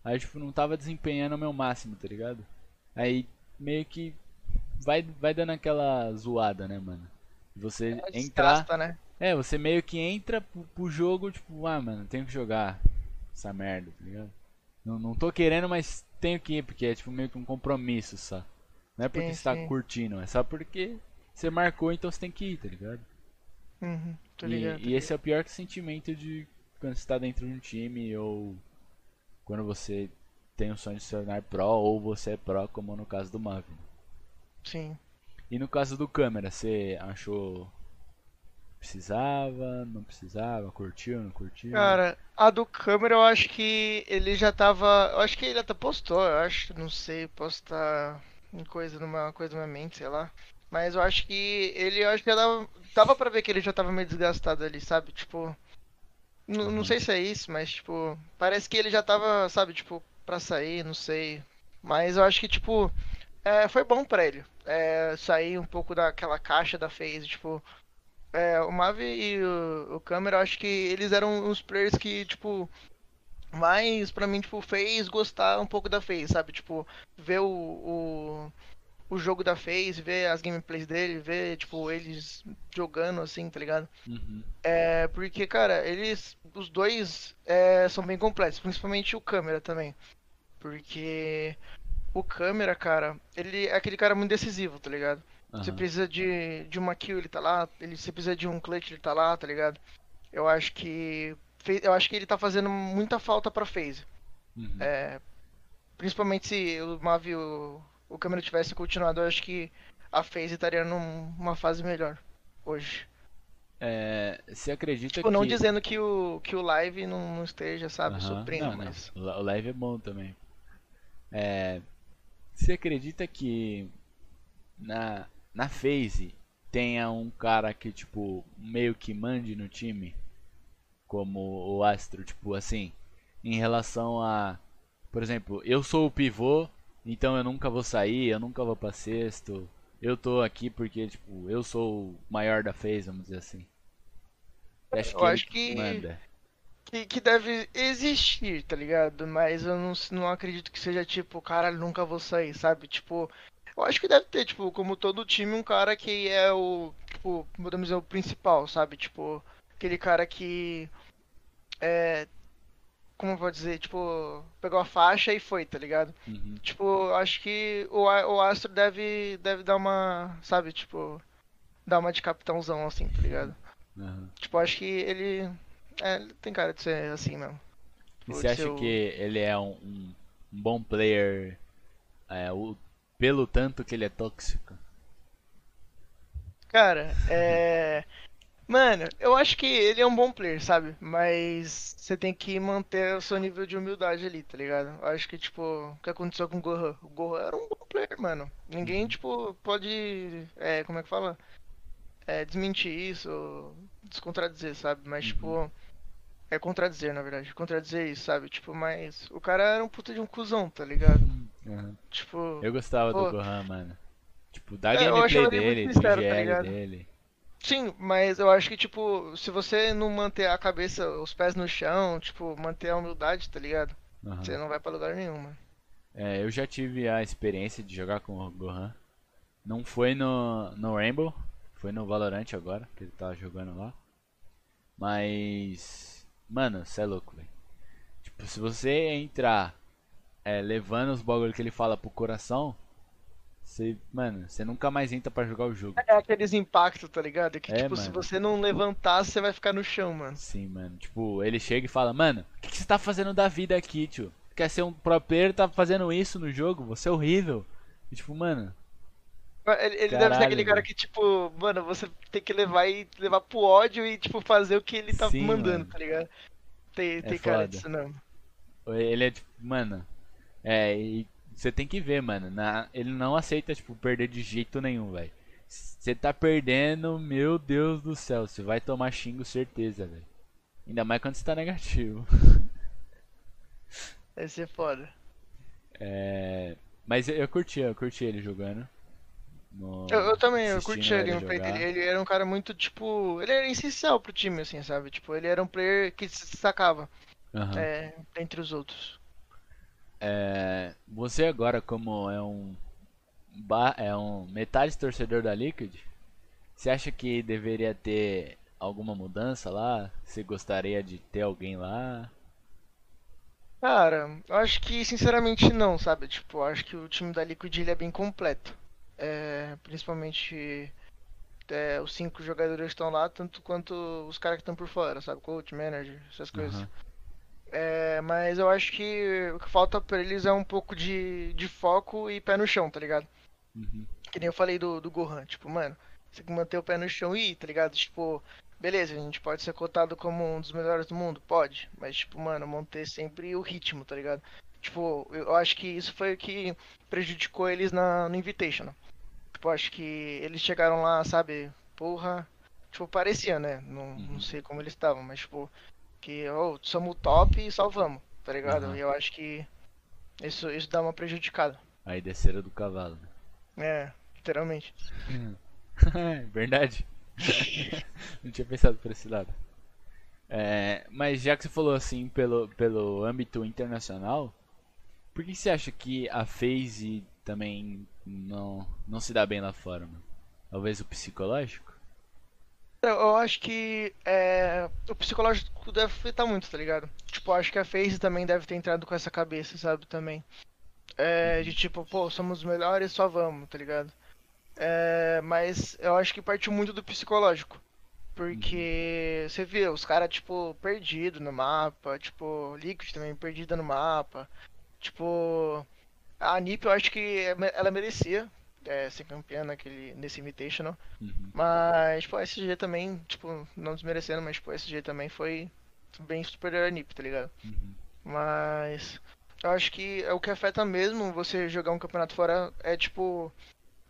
Aí tipo, não tava desempenhando o meu máximo, tá ligado? Aí meio que vai, vai dando aquela zoada, né, mano? Você É entrar. né? É, você meio que entra pro, pro jogo, tipo, ah, mano, tenho que jogar essa merda, tá ligado? Não, não tô querendo, mas tenho que ir, porque é tipo meio que um compromisso só. Não é porque Sim, você tá sim. curtindo, é só porque você marcou, então você tem que ir, tá ligado? Uhum, tô E, ligado. e esse é o pior sentimento de quando você tá dentro de um time ou quando você tem o sonho de se tornar pro ou você é pro, como no caso do Marvin. Sim. E no caso do câmera, você achou precisava, não precisava, curtiu, não curtiu? Cara, a do câmera eu acho que ele já tava. Eu acho que ele até postou, eu acho. Não sei, posso estar em coisa numa coisa na minha mente, sei lá. Mas eu acho que ele, eu acho que já dava, dava pra ver que ele já tava meio desgastado ali, sabe? Tipo, n- não Uhum. sei se é isso, mas tipo, parece que ele já tava, sabe, tipo, pra sair, não sei. Mas eu acho que, tipo, é, foi bom pra ele. É, sair um pouco daquela caixa da FaZe, tipo, é, o Mavi e o, o Câmera, acho que eles eram os players que, tipo, mais pra mim, tipo, fez gostar um pouco da FaZe, sabe? Tipo, ver o, o, o jogo da FaZe, ver as gameplays dele, ver, tipo, eles jogando assim, tá ligado? Uhum. É, porque, cara, eles, os dois é, são bem completos, principalmente o câmera também. Porque o câmera, cara, ele é aquele cara muito decisivo, tá ligado? Você Aham. precisa de, de uma kill, ele tá lá, ele, você precisa de um clutch, ele tá lá, tá ligado? Eu acho que eu acho que ele tá fazendo muita falta pra FaZe. Uhum. É, principalmente se o Mav e o, o câmera tivesse continuado, eu acho que a FaZe estaria numa fase melhor hoje. É, você acredita Tipo, não que... dizendo que o, que o live não, não esteja, sabe, suprindo, Não, não. mas. O live é bom também. É, você acredita que na, na FaZe tenha um cara que, tipo, meio que mande no time? Como o Astro, tipo, assim, em relação a, por exemplo, eu sou o pivô, então eu nunca vou sair, eu nunca vou pra sexto. Eu tô aqui porque, tipo, eu sou o maior da FaZe, vamos dizer assim. Eu que ele acho que- manda? Que, que deve existir, tá ligado? Mas eu não, não acredito que seja tipo, caralho, nunca vou sair, sabe? Tipo, eu acho que deve ter, tipo, como todo time, um cara que é o, tipo, podemos dizer, o principal, sabe? Tipo, aquele cara que é, como eu vou dizer, tipo, pegou a faixa e foi, tá ligado? Uhum. Tipo, acho que o, o Astro deve, deve dar uma, sabe, tipo, dar uma de capitãozão assim, tá ligado? aham. Tipo, acho que ele, é, ele tem cara de ser assim mesmo. E Tipo, você acha o- que ele é um, um- um bom player é, o- pelo tanto que ele é tóxico? Cara, é. [laughs] Mano, eu acho que ele é um bom player, sabe? Mas você tem que manter o seu nível de humildade ali, tá ligado? Eu acho que, tipo, o que aconteceu com o Gohan? O Gohan era um bom player, mano. Ninguém, Uhum. tipo, pode. É, como é que fala? É, desmentir isso, ou descontradizer, sabe? Mas, Uhum. tipo. É contradizer, na verdade. Contradizer isso, sabe? Tipo, mas. O cara era um puta de um cuzão, tá ligado? Aham. Tipo. Eu gostava Pô. do Gohan, mano. Tipo, da É, gameplay dele, do sincero, tá GL ligado? dele. Sim, mas eu acho que, tipo, se você não manter a cabeça, os pés no chão, tipo, manter a humildade, tá ligado? Aham. Você não vai pra lugar nenhum, mano. É, eu já tive a experiência de jogar com o Gohan. Não foi no, no Rainbow, foi no Valorant agora, que ele tava jogando lá. Mas, mano, cê é louco, velho. Tipo, se você entrar é, levando os bagulho que ele fala pro coração, você, mano, você nunca mais entra pra jogar o jogo. É aqueles impactos, tá ligado? Que, É, tipo, se mano. você não levantar, você vai ficar no chão, mano. Sim, mano. Tipo, ele chega e fala, mano, o que, que você tá fazendo da vida aqui, tio? Quer ser um pro player, tá fazendo isso no jogo? Você é horrível. E, tipo, mano, Ele, ele deve ser aquele cara que, tipo, mano, você tem que levar e levar pro ódio e, tipo, fazer o que ele tá Sim, mandando, mano. tá ligado? Tem, É tem cara disso, não. Ele é tipo, mano. É, e você tem que ver, mano. Na, ele não aceita, tipo, perder de jeito nenhum, velho. Você tá perdendo, meu Deus do céu. Você vai tomar xingo, certeza, velho. Ainda mais quando você tá negativo. Deve ser foda. [laughs] É, mas eu, eu curti, eu curti ele jogando. No- Eu, eu também, eu curti a ele gameplay dele. Ele era um cara muito, tipo. Ele era essencial pro time, assim, sabe? Tipo, ele era um player que se destacava Aham. é, entre os outros. É, você agora, como é um, é um metade torcedor da Liquid, você acha que deveria ter alguma mudança lá? Você gostaria de ter alguém lá? Cara, eu acho que sinceramente não, sabe? Tipo, eu acho que o time da Liquid ele é bem completo. É, principalmente é, os cinco jogadores estão lá, tanto quanto os caras que estão por fora, sabe? Coach, manager, essas coisas. Aham. É, mas eu acho que o que falta pra eles é um pouco de, de foco e pé no chão, tá ligado? Uhum. Que nem eu falei do, do Gohan, tipo, mano, você tem que manter o pé no chão e ir, tá ligado? Tipo, beleza, a gente pode ser cotado como um dos melhores do mundo, pode, mas, tipo, mano, manter sempre o ritmo, tá ligado? Tipo, eu acho que isso foi o que prejudicou eles na, no Invitational. Tipo, acho que eles chegaram lá, sabe? Porra. Tipo, parecia, né? Não, Uhum. não sei como eles estavam, mas tipo, que, oh, somos o top e salvamos, tá ligado? Aham. E eu acho que isso, isso dá uma prejudicada. Aí desceram do cavalo. né? É, literalmente. [laughs] Verdade. [laughs] Não tinha pensado por esse lado. É, mas já que você falou assim pelo, pelo âmbito internacional, por que você acha que a FaZe também não, não se dá bem lá fora, mano? Talvez o psicológico? Eu, acho que é, o psicológico deve afetar muito, tá ligado? Tipo, acho que a FaZe também deve ter entrado com essa cabeça, sabe? Também. É, de tipo, pô, somos os melhores, só vamos, tá ligado? É, mas eu acho que partiu muito do psicológico. Porque você vê os caras, tipo, perdido no mapa, tipo, Liquid também perdida no mapa. Tipo, a NiP eu acho que ela merecia é, ser campeã naquele, nesse Invitational. Uhum. Mas, tipo, a SG também, tipo, não desmerecendo, mas, tipo, a SG também foi bem superior a NiP, tá ligado? Uhum. Mas eu acho que é o que afeta mesmo você jogar um campeonato fora é, tipo,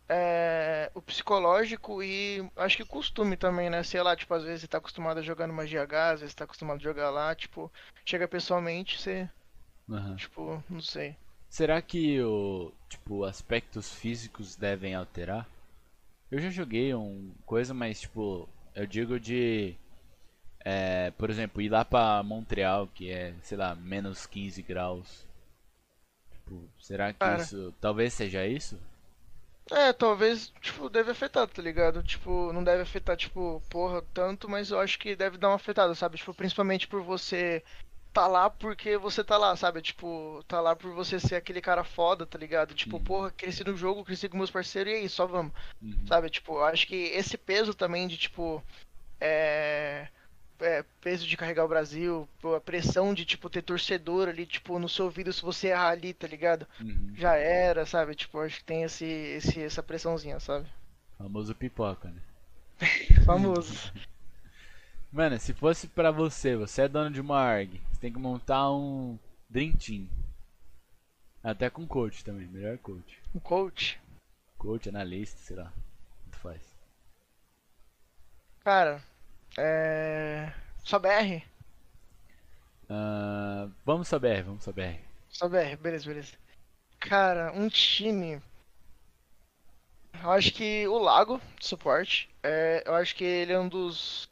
é, o psicológico e acho que costume também, né? Sei lá, tipo, às vezes você tá acostumado a jogar numa GH, às vezes tá acostumado a jogar lá, tipo, chega pessoalmente, você, Aham. tipo, não sei. Será que o tipo aspectos físicos devem alterar? Eu já joguei um coisa, mas tipo, eu digo de é, por exemplo, ir lá pra Montreal, que é, sei lá, menos 15 graus. Tipo, será que Cara. isso talvez seja isso? É, talvez, tipo, deve afetar, tá ligado? Tipo, não deve afetar, tipo, porra, tanto, mas eu acho que deve dar uma afetada, sabe? Tipo, principalmente por você tá lá porque você tá lá, sabe? Tipo, tá lá por você ser aquele cara foda, tá ligado? Tipo, Uhum. porra, cresci no jogo, cresci com meus parceiros e aí, só vamos, Uhum. sabe? Tipo, acho que esse peso também de, tipo, é... é, peso de carregar o Brasil, a pressão de, tipo, ter torcedor ali, tipo, no seu ouvido se você errar ali, tá ligado? Uhum. Já era, sabe? Tipo, acho que tem esse, esse, essa pressãozinha, sabe? Famoso pipoca, né? [laughs] Famoso. [laughs] Mano, se fosse pra você, você é dono de uma ARG, você tem que montar um Dream Team. Até com coach também, melhor coach. Um coach. Coach, analista, sei lá. Tanto faz. Cara, é. Só BR? Ah, vamos saber, vamos saber. Só BR, beleza, beleza. Cara, um time. Eu acho que o Lago, de suporte. É, eu acho que ele é um dos.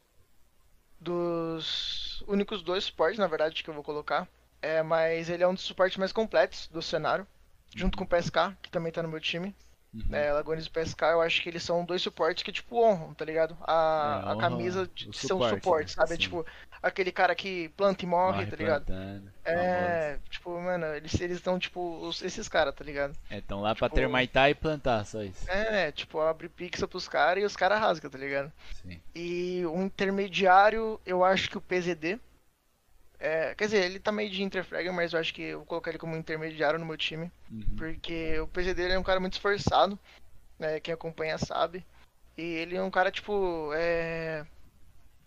Dos únicos dois suportes, na verdade, que eu vou colocar. É, mas ele é um dos suportes mais completos do cenário. Junto com o PSK, que também tá no meu time. Uhum. É, Lagones e PSK, eu acho que eles são dois suportes que, tipo, honram, tá ligado? A, É, a honram camisa de o ser um suporte, sabe? Sim. Tipo, aquele cara que planta e morre, tá ligado? plantando, É, tipo, mano, eles eles estão, tipo, os- esses caras, tá ligado? É, tão lá pra tipo- termaitar e plantar, só isso. É, tipo, abre pixel pros caras e os caras rasgam, tá ligado? Sim. E o intermediário, eu acho que o PZD. É, quer dizer, ele tá meio de interfragger, mas eu acho que eu vou colocar ele como intermediário no meu time. Uhum. Porque o PZD ele é um cara muito esforçado, né? Quem acompanha sabe. E ele é um cara, tipo, é.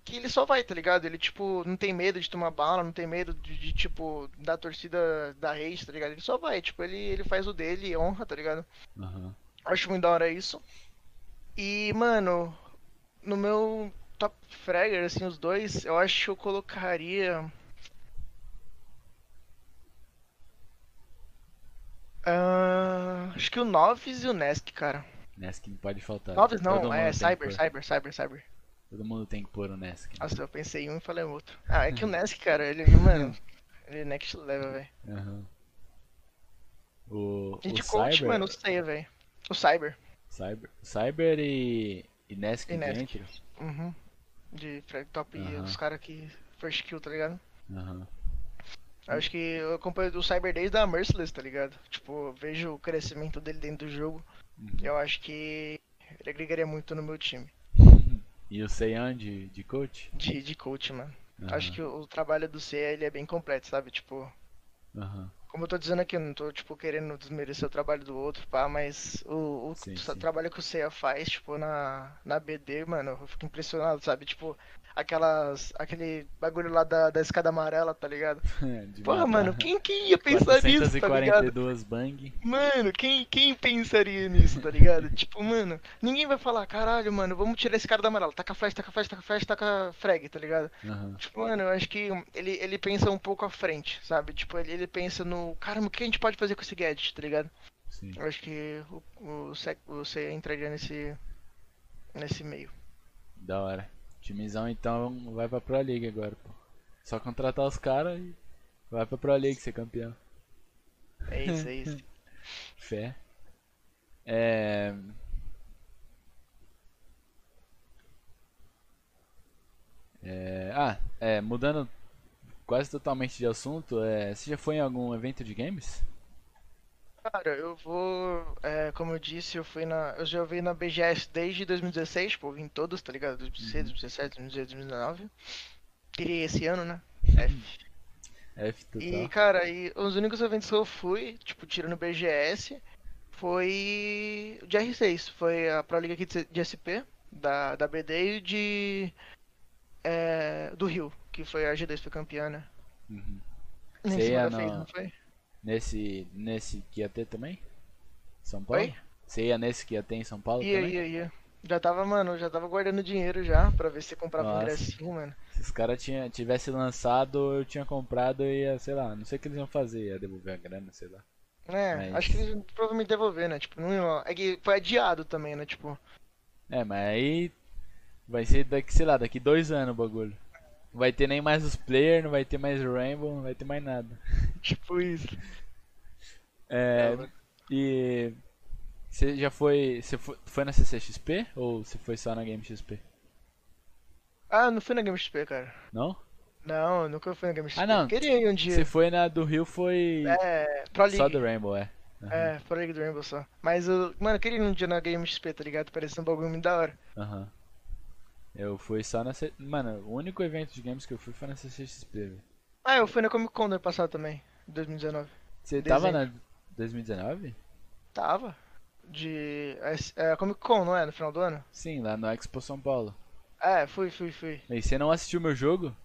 Que ele só vai, tá ligado? Ele, tipo, não tem medo de tomar bala, não tem medo de, de, tipo, da torcida da rage, tá ligado? Ele só vai, tipo, ele, ele faz o dele, honra, tá ligado? Aham. Acho muito da hora isso. E, mano, no meu top fragger, assim, os dois, eu acho que eu colocaria. Ah, acho que o Noves e o Nesk, cara. Nesk não pode faltar. Todo não, é Cyber. Cyber, Cyber, Cyber. Todo mundo tem que pôr o Nesk. né? Nossa, eu pensei em um e falei outro. Ah, é que o Nesk, cara, ele, mano, ele é next level, velho. Aham. O, E o de coach, Cyber, mano, não sei, velho. O Cyber. Cyber, Cyber e, e Nesk E dentro. Uhum. De frag top e Aham. os caras que first kill, tá ligado? Aham. Eu Acho que eu acompanho o Cyber desde a Merciless, tá ligado? Tipo, vejo o crescimento dele dentro do jogo. Uhum. Eu acho que ele agregaria muito no meu time. E o Seiyan de, de coach? De, de coach, mano. Aham. Acho que o, o trabalho do C ele é bem completo, sabe? Tipo, Aham. Como eu tô dizendo aqui, eu não tô, tipo, querendo desmerecer o trabalho do outro, pá, mas o, o Sim, sim. trabalho que o Seiya faz, tipo, na, na BD, mano, eu fico impressionado, sabe? Tipo, aquelas, aquele bagulho lá da, da escada amarela, tá ligado? [laughs] De Porra, mano, quem, quem ia pensar nisso, tá ligado? 442 bang. Mano, quem, quem pensaria nisso, tá ligado? [laughs] Tipo, mano, ninguém vai falar, caralho, mano, vamos tirar esse cara da amarela, taca flash, taca flash, taca flash, taca frag, tá ligado? Aham. Tipo, mano, eu acho que ele, ele pensa um pouco à frente, sabe? Tipo, ele, ele pensa no, caramba, o que a gente pode fazer com esse gadget, tá ligado? Sim. Eu acho que o, o, Seiya entraria nesse, nesse meio. Da hora. Timezão então vai pra Pro League agora, pô. Só contratar os caras e vai pra Pro League ser campeão. É isso, é isso. [laughs] Fé. É. É, Ah, é, mudando quase totalmente de assunto, é, você já foi em algum evento de games? Cara, eu vou, é, como eu disse, eu fui na, eu já vi na BGS desde 2016, pô, vim todos, tá ligado? 2016, 2017, 2018, 2019. Queria esse ano, né? F. F total. E, cara, e os únicos eventos que eu fui, tipo, tirando BGS, foi o de R6. Foi a Pro League aqui de SP, da, da BD e de. é, do Rio, que foi a G2 foi campeã, né? Uhum. Em Você cima ia da FaZe, no- não foi? Nesse, nesse que ia ter também? São Paulo? Oi? Você ia nesse que ia ter em São Paulo Ia, também? ia, ia. Já tava, mano, já tava guardando dinheiro já, pra ver se comprava um Nossa. ingressinho, mano. Se os caras tinha, tivesse lançado, eu tinha comprado e ia, sei lá, não sei o que eles iam fazer, ia devolver a grana, sei lá. É, Mas- acho que eles provavelmente devolver, né? Tipo, não ia- É que foi adiado também, né? Tipo, É, mas aí vai ser daqui, sei lá, daqui dois anos o bagulho. Não vai ter nem mais os players, não vai ter mais o Rainbow, não vai ter mais nada. [laughs] tipo isso. É, e você já foi, você foi, foi na CCXP ou você foi só na Game XP? Ah, não fui na Game XP, cara. Não? Não, nunca fui na Game XP. Ah, não. Queria ir um dia. Você foi na do Rio foi É, Pro League. só do Rainbow, é. Aham, É, Pro League do Rainbow só. Mas, eu, mano, eu queria ir um dia na Game XP, tá ligado? Parece um bagulho muito da hora. Aham. Eu fui só na C... Mano, o único evento de games que eu fui foi na CCXP, velho. Ah, eu fui na Comic Con do ano passado também, 2019. Você tava na 2019? Tava. De. É, a Comic Con, não é? No final do ano? Sim, lá no Expo São Paulo. É, fui, fui, fui. E você não assistiu meu jogo?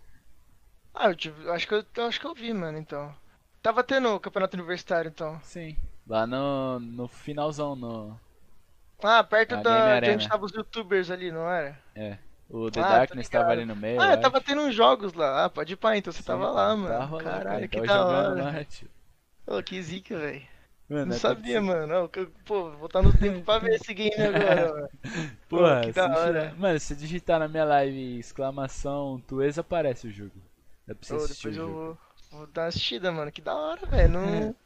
Ah, eu, tive, acho que eu, acho que eu vi, mano, então. Tava tendo o campeonato universitário, então. Sim. Lá no, no finalzão, no. Ah, perto A da, de Arena. onde estavam os youtubers ali, não era? É. O The Ah, Darkness tava ali no meio. ah, eu tava tendo uns jogos lá. Ah, pode ir pá, então você Sim, tava pô, lá, tá mano. rolando, Caralho, cara, que da hora. lá, tio. Ô, que zica, velho. Mano, Não é sabia, mano. Pô, vou voltar no tempo pra ver esse game [laughs] agora, mano. Porra, que da hora. digitar- Mano, se digitar na minha live exclamação Tuês aparece o jogo. Dá pra você Ô, assistir o depois eu vou, vou dar uma assistida, mano. Que da hora, velho. Não, [laughs]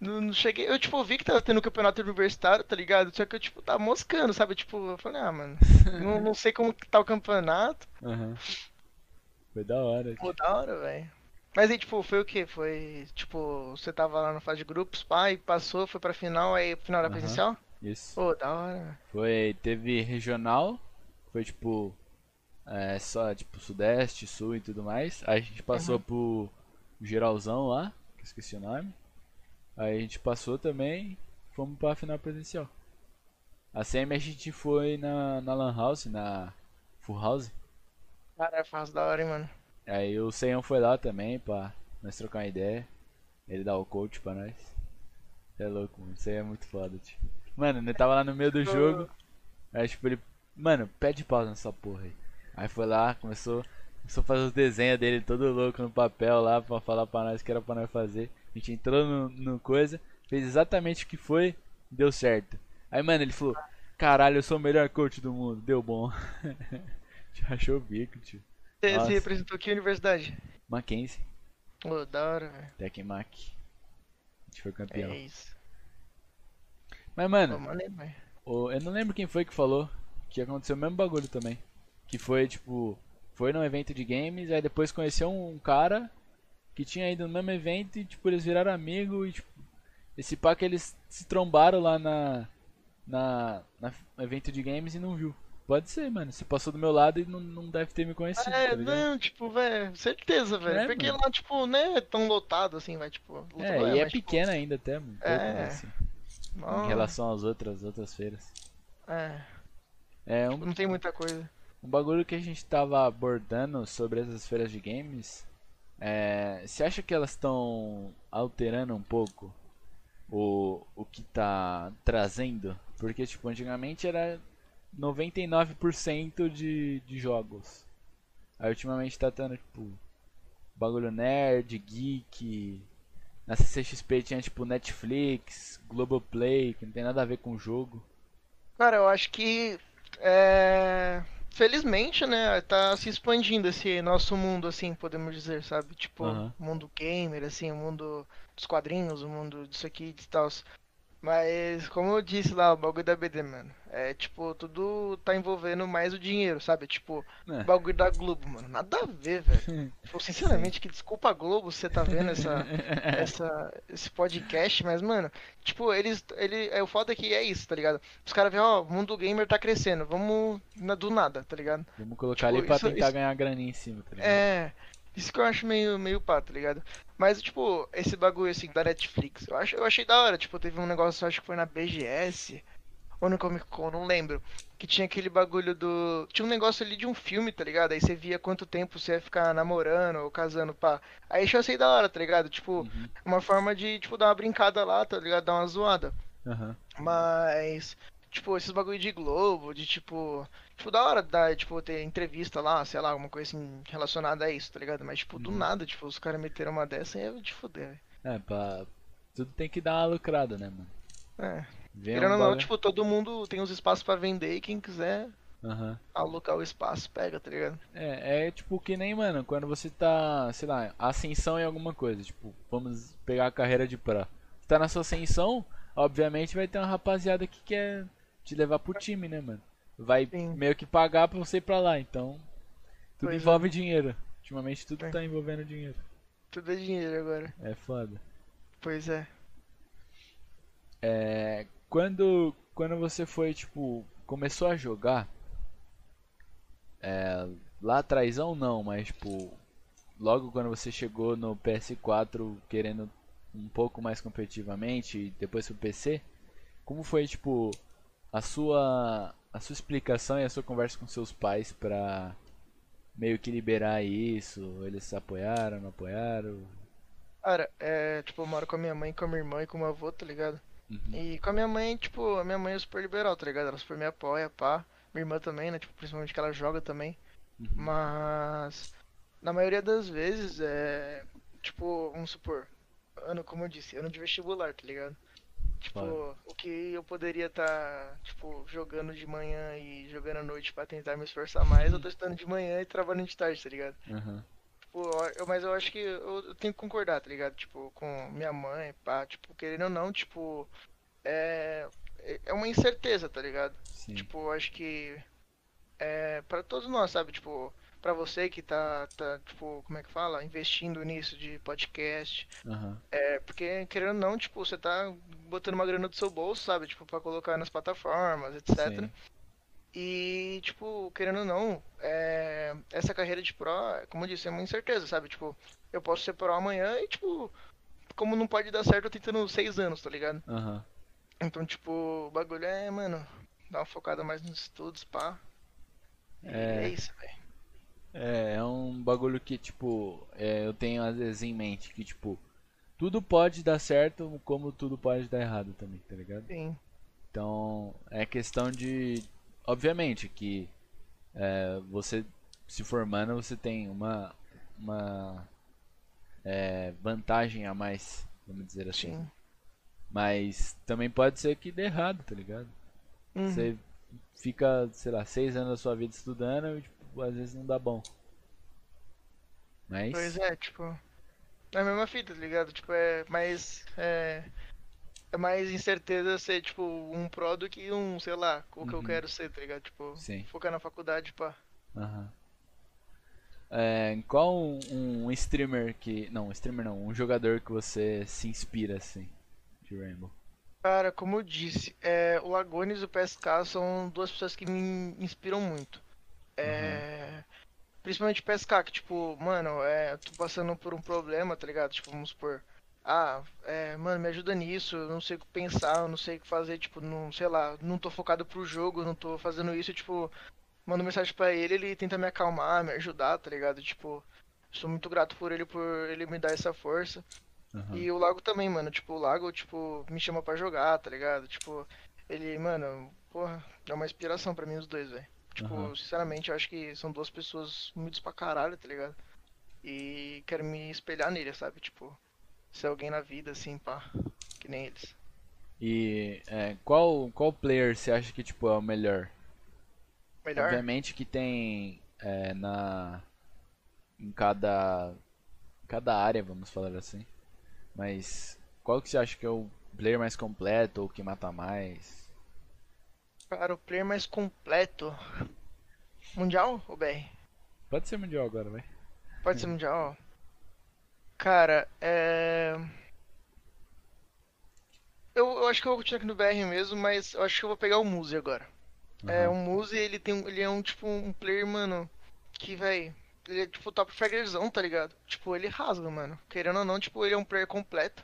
não, não cheguei. Eu, tipo, vi que tava tendo campeonato universitário, tá ligado? Só que eu, tipo, tava moscando, sabe? Tipo, eu falei, ah, mano, não, não sei como que tá o campeonato. Aham. Foi da hora. Pô, tio. da hora, velho. Mas aí, tipo, foi o quê? Foi, tipo, você tava lá na fase de grupos, pai, passou, foi pra final, aí final era Aham. presencial? Isso. Pô, da hora. Foi, teve regional, foi tipo, é, só tipo sudeste, sul e tudo mais. Aí a gente passou pro geralzão lá, que eu esqueci o nome. Aí a gente passou também, fomos pra final presencial. A semi a gente foi na, na Lan House, na Full House. Cara, faz da hora, hein, mano. Aí o Seião foi lá também pra nós trocar uma ideia. Ele dá o coach pra nós. Cê é louco, mano. Isso aí é muito foda, tio. Mano, ele tava lá no meio do [laughs] jogo. Aí tipo ele. Mano, pede pausa nessa porra aí. Aí foi lá, começou. Começou a fazer os desenhos dele todo louco no papel lá pra falar pra nós que era pra nós fazer. A gente entrou no, no coisa, fez exatamente o que foi, deu certo. Aí, mano, ele falou, caralho, eu sou o melhor coach do mundo, deu bom. [laughs] Já achou o bico, tio. Você, você representou que universidade? Mackenzie, Pô, da hora, velho. Tecmac. A gente foi É campeão. isso. Mas, Pô, mano, maneiro, velho. o- eu não lembro quem foi que falou que aconteceu o mesmo bagulho também. Que foi, tipo, foi num evento de games, aí depois conheceu um cara que tinha ido no mesmo evento e, tipo, eles viraram amigo e, tipo, esse pá que eles se trombaram lá na, na, na evento de games e não viu. pode ser, mano. Você passou do meu lado e não, não deve ter me conhecido, É, tá não, tipo, velho, certeza, velho. É, Porque mano. lá, tipo, não é tão lotado assim, vai, tipo. É, e é tipo, pequena ainda até, um pouco, É. né, assim, em relação às outras, outras feiras. É, É, um, não tem muita coisa. um bagulho que a gente tava abordando sobre essas feiras de games, é, você acha que elas estão alterando um pouco o, o que tá trazendo? Porque, tipo, antigamente era 99% de, de jogos. Aí ultimamente tá tendo, tipo, bagulho nerd, geek. Na CCXP tinha, tipo, Netflix, Globoplay, que não tem nada a ver com o jogo. Cara, eu acho que. É... Felizmente, né, tá se expandindo esse nosso mundo, assim, podemos dizer, sabe? Tipo, o mundo gamer, assim, o mundo dos quadrinhos, o mundo disso aqui e tal. Mas, como eu disse lá, o bagulho da BD, mano, é tipo, tudo tá envolvendo mais o dinheiro, sabe? Tipo, É. o bagulho da Globo, mano, nada a ver, velho. [laughs] Tipo, sinceramente, que desculpa a Globo você tá vendo essa, [laughs] essa, esse podcast, mas, mano, tipo, eles, ele, é o foda que é isso, tá ligado? Os caras veem, ó, o mundo gamer tá crescendo, vamos na- do nada, tá ligado? Vamos colocar Tipo, ali pra isso- tentar isso- ganhar graninha em cima, tá ligado? É, isso que eu acho meio, meio pá, tá ligado? Mas, tipo, esse bagulho, assim, da Netflix, eu, acho, eu achei da hora, tipo, teve um negócio, acho que foi na BGS, ou no Comic Con, não lembro, que tinha aquele bagulho do... Tinha um negócio ali de um filme, tá ligado? Aí você via quanto tempo você ia ficar namorando ou casando, pá. Aí eu achei da hora, tá ligado? Tipo, Uhum. uma forma de, tipo, dar uma brincada lá, tá ligado? Dar uma zoada. Aham. Mas, tipo, esses bagulho de Globo, de tipo. Tipo, da hora dar, tipo, ter entrevista lá, sei lá, alguma coisa assim relacionada a isso, tá ligado? Mas, tipo, do Uhum. nada, tipo, os caras meteram uma dessa e é de fuder, velho. É, pra. Tudo tem que dar uma lucrada, né, mano? É. Querendo ou não, bagulho- tipo, todo mundo tem os espaços pra vender e quem quiser Aham. alocar o espaço, pega, tá ligado? É, é tipo que nem, mano, quando você tá, sei lá, ascensão em alguma coisa, tipo, vamos pegar a carreira de pra. Você tá na sua ascensão, obviamente vai ter uma rapaziada que quer te levar pro time, né, mano? Vai Sim. meio que pagar pra você ir pra lá, então. Tudo Pois é. envolve dinheiro. Ultimamente tudo É. tá envolvendo dinheiro. Tudo é dinheiro agora. É foda. Pois é. É, quando, quando você foi, tipo, começou a jogar, é, lá atrás não, mas, tipo, logo quando você chegou no PS4 querendo um pouco mais competitivamente e depois pro PC, como foi, tipo, a sua, a sua explicação e a sua conversa com seus pais pra meio que liberar isso? Eles apoiaram, não apoiaram? Cara, é, tipo, eu moro com a minha mãe, com a minha irmã e com o meu avô, tá ligado? Uhum. E com a minha mãe, tipo, a minha mãe é super liberal, tá ligado? Ela super me apoia, pá. Minha irmã também, né? Tipo, principalmente que ela joga também. Uhum. Mas na maioria das vezes é tipo, vamos supor, ano, como eu disse, ano de vestibular, tá ligado? Tipo, Claro. o que eu poderia estar, tipo, jogando de manhã e jogando à noite pra tentar me esforçar mais, eu tô estudando de manhã e trabalhando de tarde, tá ligado? Uhum. Tipo, eu, mas eu acho que eu, eu tenho que concordar, tá ligado? Tipo, com minha mãe, pá, tipo, querendo ou não, tipo, é, é uma incerteza, tá ligado? Sim. Tipo, eu acho que é para todos nós, sabe? Tipo, pra você que tá, tá, tipo, como é que fala? Investindo nisso de podcast. Uhum. É, porque, querendo ou não, tipo, você tá botando uma grana do seu bolso, sabe? Tipo, pra colocar nas plataformas, etc. Sim. E, tipo, querendo ou não, é, essa carreira de pro, como eu disse, é uma incerteza, sabe? Tipo, eu posso ser pro amanhã e, tipo, como não pode dar certo, eu tentando seis anos, tá ligado? Uhum. Então, tipo, o bagulho é, mano, dar uma focada mais nos estudos, pá. É. é isso, velho. É, é um bagulho que, tipo, é, eu tenho às vezes em mente que, tipo, tudo pode dar certo, como tudo pode dar errado também, tá ligado? Sim. Então, é questão de. Obviamente que é, você se formando, você tem uma, uma é, vantagem a mais, vamos dizer assim. Sim. Mas também pode ser que dê errado, tá ligado? Uhum. Você fica, sei lá, seis anos da sua vida estudando e, tipo, às vezes não dá bom. Mas. Pois é, tipo. É a mesma fita, tá ligado? Tipo, é mais. É, é mais incerteza ser, tipo, um pro do que um, sei lá, o que eu Uhum. quero ser, tá ligado? Tipo, Sim. focar na faculdade, pá. Aham. É, qual um, um streamer que. Não, um streamer não, um jogador que você se inspira assim de Rainbow? Cara, como eu disse, é, o Lagones e o PSK são duas pessoas que me inspiram muito. É, principalmente o PSK, que tipo, mano, é, eu tô passando por um problema, tá ligado? Tipo, vamos supor, ah, é, mano, me ajuda nisso, eu não sei o que pensar, eu não sei o que fazer, tipo, não, sei lá, não tô focado pro jogo, não tô fazendo isso, tipo, mando mensagem pra ele, ele tenta me acalmar, me ajudar, tá ligado? Tipo, sou muito grato por ele, por ele me dar essa força. Aham. E o Lago também, mano. Tipo, o Lago, tipo, me chama pra jogar, tá ligado? Tipo, ele, mano, porra, é uma inspiração pra mim os dois, velho. Tipo, sinceramente, eu acho que são duas pessoas humildes pra caralho, tá ligado? E quero me espelhar nele, sabe? Tipo, ser alguém na vida, assim, pá. Que nem eles. E é, qual qual player você acha que tipo é o melhor? Melhor? Obviamente que tem é, na em cada cada área, vamos falar assim. Mas qual que você acha que é o player mais completo ou que mata mais? Cara, o player mais completo. Mundial ou BR? Pode ser mundial agora, vai. Pode ser mundial? Cara, é. Eu, eu acho que eu vou continuar aqui no BR mesmo, mas eu acho que eu vou pegar o Muzi agora. É, o. Muzi, ele tem, um- ele é um, tipo, um player, mano, que, véi, ele é, tipo, top fraggerzão, tá ligado? Tipo, ele rasga, mano. Querendo ou não, tipo, ele é um player completo.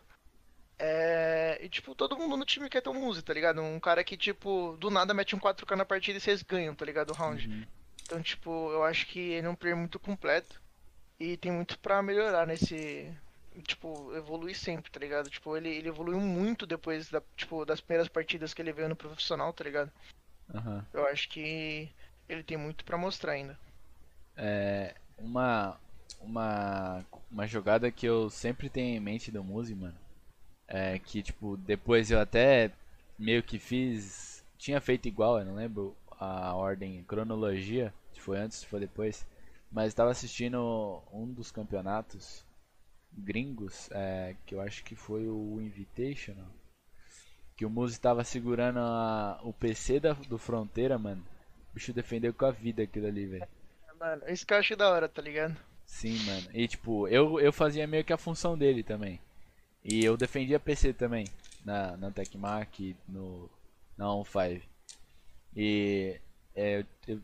É, e, tipo, todo mundo no time quer ter um Muzi, tá ligado? Um cara que, tipo, do nada mete um 4K na partida e vocês ganham, tá ligado? O round. Uhum. Então, tipo, eu acho que ele é um player muito completo e tem muito pra melhorar nesse, tipo, evoluir sempre, tá ligado? Tipo, ele, ele evoluiu muito depois da, tipo, das primeiras partidas que ele veio no profissional, tá ligado? Aham. Eu acho que ele tem muito pra mostrar ainda. É, uma uma uma jogada que eu sempre tenho em mente do Muzi, mano, é que tipo depois eu até meio que fiz, tinha feito igual, eu não lembro a ordem, cronologia, se foi antes, se foi depois, mas estava assistindo um dos campeonatos gringos, é, que eu acho que foi o Invitational, que o Muzi tava segurando a- o PC da, do Fronteira, mano. O bicho defendeu com a vida aquilo ali, velho. Mano, isso que eu acho da hora, tá ligado? Sim, mano. E tipo, eu, eu fazia meio que a função dele também. E eu defendia PC também. Na, na Tecmac, no, na On5. E é, eu, eu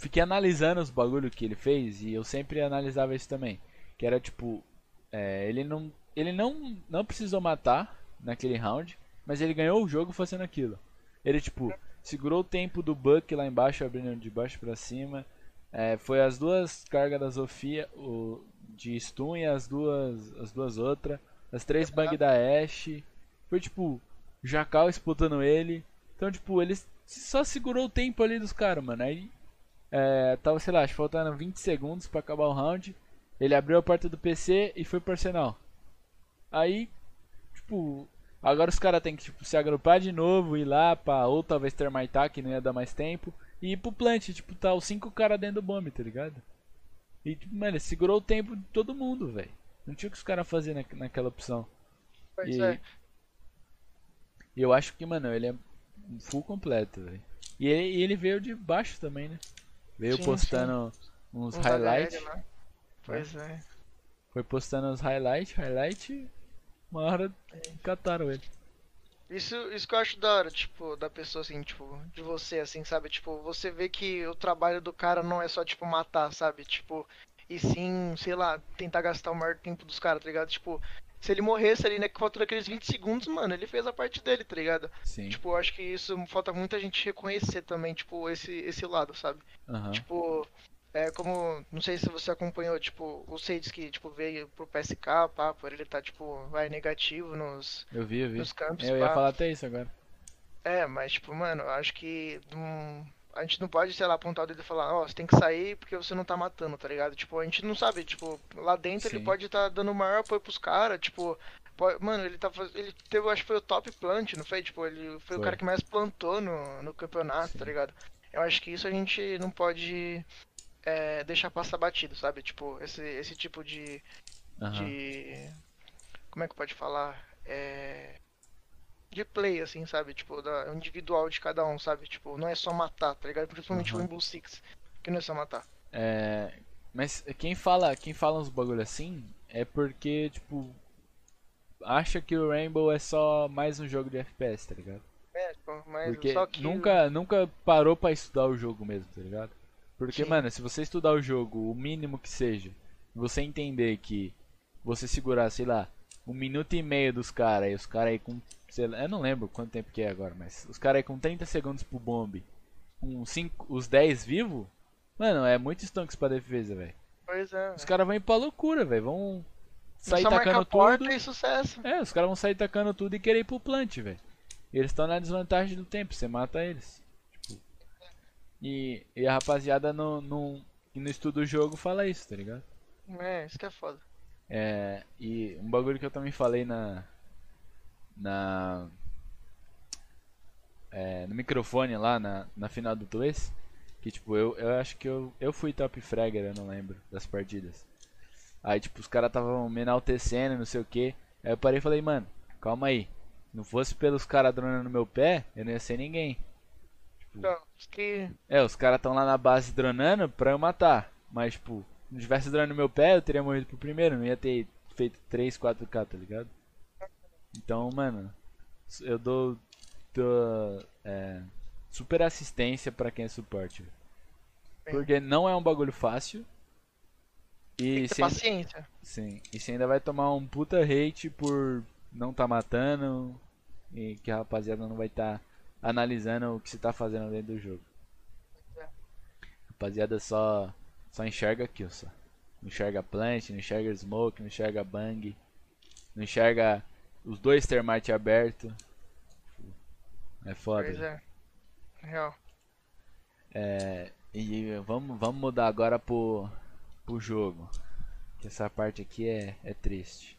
fiquei analisando os bagulho que ele fez e eu sempre analisava isso também. Que era tipo, é, ele não. Ele não, não precisou matar naquele round, mas ele ganhou o jogo fazendo aquilo. Ele tipo, segurou o tempo do Buck lá embaixo, abrindo de baixo pra cima. É, foi as duas cargas da Sofia, o, de stun e as duas, as duas outras. As três bang da Ashe. Foi tipo, Jacal explotando ele. Então, tipo, ele só segurou o tempo ali dos caras, mano. Aí, é, tava, sei lá, faltando 20 segundos pra acabar o round. Ele abriu a porta do PC e foi pro arsenal. Aí, tipo, agora os caras têm que tipo, se agrupar de novo, ir lá pra ou talvez ter mais que não ia dar mais tempo. E ir pro plant, tipo, tá os cinco caras dentro do bomb, tá ligado? E, tipo, mano, ele segurou o tempo de todo mundo, velho. Não tinha o que os caras fazer na, naquela opção. Pois E, é. eu acho que, mano, ele é full completo, velho. E ele, e ele veio de baixo também, né? Veio Sim, postando uns Uns highlights. HL, né? Pois é. Foi postando uns highlights, highlight. Uma hora cataram ele. Isso, isso que eu acho da hora, tipo, da pessoa assim, tipo, de você, assim, sabe? Tipo, você vê que o trabalho do cara não é só, tipo, matar, sabe? Tipo, e sim, sei lá, tentar gastar o maior tempo dos caras, tá ligado? Tipo, se ele morresse ali, né, que faltou aqueles 20 segundos, mano, ele fez a parte dele, tá ligado? Sim. Tipo, eu acho que isso falta muita gente reconhecer também, tipo, esse, esse lado, sabe? Aham. Tipo, é como, não sei se você acompanhou, tipo, o Sades que, tipo, veio pro PSK, pá, por ele tá, tipo, vai negativo nos, Eu vi, eu vi. nos campos, Eu ia pá. falar até isso agora. É, mas, tipo, mano, eu acho que não- a gente não pode, sei lá, apontar o dedo e falar, ó, você tem que sair porque você não tá matando, tá ligado? Tipo, a gente não sabe, tipo, lá dentro ele Sim. pode estar dando o maior apoio pros caras, tipo, po- mano, ele tá faz... ele teve, eu acho que foi o top plant, não foi? Tipo, ele foi, o Foi. cara que mais plantou no, no campeonato, tá Sim. ligado? Eu acho que isso a gente não pode é, deixar passar batido, sabe? Tipo, esse, esse tipo de, Aham. de. Como é que pode falar? É. De play, assim, sabe? Tipo, da, individual de cada um, sabe? Tipo, não é só matar, tá ligado? Principalmente o Aham. Rainbow Six, que não é só matar. É, mas quem fala, quem fala uns bagulho assim é porque, tipo, acha que o Rainbow é só mais um jogo de FPS, tá ligado? É, tipo, mas Porque só que. nunca, nunca parou pra estudar o jogo mesmo, tá ligado? Porque, Sim. mano, se você estudar o jogo, o mínimo que seja, você entender que você segurar, sei lá, um minuto e meio dos caras, e os caras aí com. Sei lá, eu não lembro quanto tempo que é agora, mas os caras aí com 30 segundos pro bombe, com cinco, os 10 vivos, mano, é muito stonks pra defesa, velho. Pois é. Os caras vão ir pra loucura, velho. Vão sair só tacando tudo. e sucesso. É, os caras vão sair tacando tudo e querer ir pro plant, velho. Eles estão na desvantagem do tempo, você mata eles. Tipo, e, e a rapaziada no, no, que não estuda o jogo fala isso, tá ligado? É, isso que é foda. É, e um bagulho que eu também falei na. Na. é, no microfone lá na, na final do Twitch. Que tipo, eu, eu acho que eu, eu fui top fragger, eu não lembro das partidas. Aí tipo, os caras estavam me enaltecendo, não sei o que. Aí eu parei e falei, mano, calma aí. Não fosse pelos caras dronando no meu pé, eu não ia ser ninguém. Então, acho que. É, os caras estão lá na base dronando pra eu matar. Mas, tipo, não tivesse drone no meu pé, eu teria morrido pro primeiro. Não ia ter feito 3, 4k, tá ligado? Então, mano, eu dou, dou é, super assistência pra quem é suporte. Porque não é um bagulho fácil. E Tem que você ainda, paciência. sim, e você ainda vai tomar um puta hate por não tá matando. E que a rapaziada não vai estar analisando o que você tá fazendo dentro do jogo. É. Rapaziada só só enxerga aqui, ó, só. Não enxerga plant, não enxerga smoke, não enxerga bang, não enxerga os dois termite aberto. É foda. Pois é. Real. É, e vamos, vamos mudar agora pro, pro jogo. Que essa parte aqui é, é triste.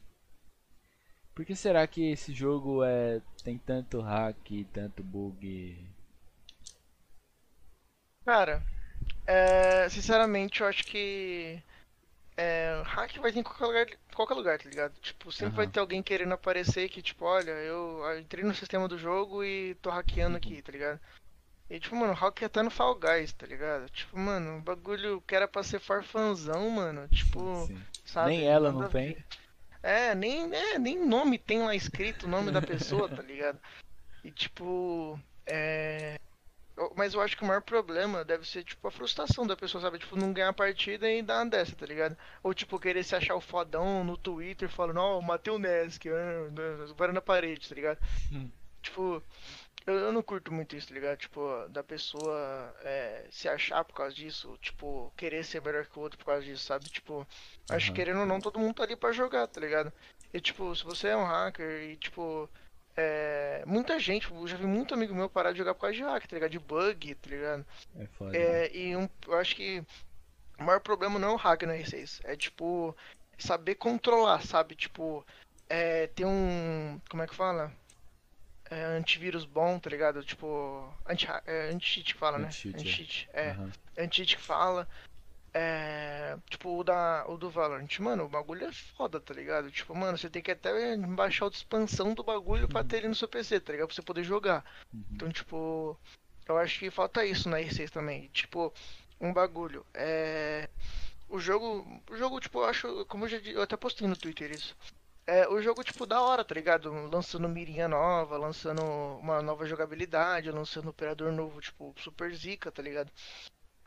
Por que será que esse jogo é tem tanto hack, tanto bug? Cara, é, sinceramente, eu acho que. É, hack vai ter em qualquer lugar, qualquer lugar, tá ligado? Tipo, sempre vai Aham. ter alguém querendo aparecer que, tipo, olha, eu entrei no sistema do jogo e tô hackeando aqui, tá ligado? E, tipo, mano, hack até no Fall Guys, tá ligado? Tipo, mano, o bagulho que era pra ser farfanzão, mano. Tipo, Sim. sabe? Nem ela não tem. ver. É, nem, é, nem nome tem lá escrito, o nome da pessoa, tá [laughs] ligado? E tipo, é. Mas eu acho que o maior problema deve ser, tipo, a frustração da pessoa, sabe? Tipo, não ganhar a partida e dar uma dessa, tá ligado? Ou, tipo, querer se achar o fodão no Twitter falando, ó, matei o Nesk, varando na parede, tá ligado? Hum. Tipo, eu, eu não curto muito isso, tá ligado? Tipo, da pessoa é, se achar por causa disso, tipo, querer ser melhor que o outro por causa disso, sabe? Tipo, acho que querendo ou não, todo mundo tá ali pra jogar, tá ligado? E, tipo, se você é um hacker e, tipo, é, muita gente, eu já vi muito amigo meu parar de jogar por causa de hack, tá ligado? De bug, tá ligado? É foda. É, e um, eu acho que o maior problema não é o hack no R6, é tipo saber controlar, sabe? Tipo, é, ter um. Como é que fala? É, antivírus bom, tá ligado? Tipo. Anti, é, anti-cheat que fala, né? Anti-cheat, é. É. Aham. Anti-cheat que fala. É, tipo, o, da, o do Valorant, mano, o bagulho é foda, tá ligado? Tipo, mano, você tem que até baixar a expansão do bagulho pra ter ele no seu PC, tá ligado? Pra você poder jogar. Uhum. Então, tipo, eu acho que falta isso na R6 também. Tipo, um bagulho. É. O jogo. O jogo, tipo, eu acho. Como eu já eu até postei no Twitter isso. É, o jogo, tipo, da hora, tá ligado? Lançando mirinha nova, lançando uma nova jogabilidade, lançando operador novo, tipo, super zica, tá ligado?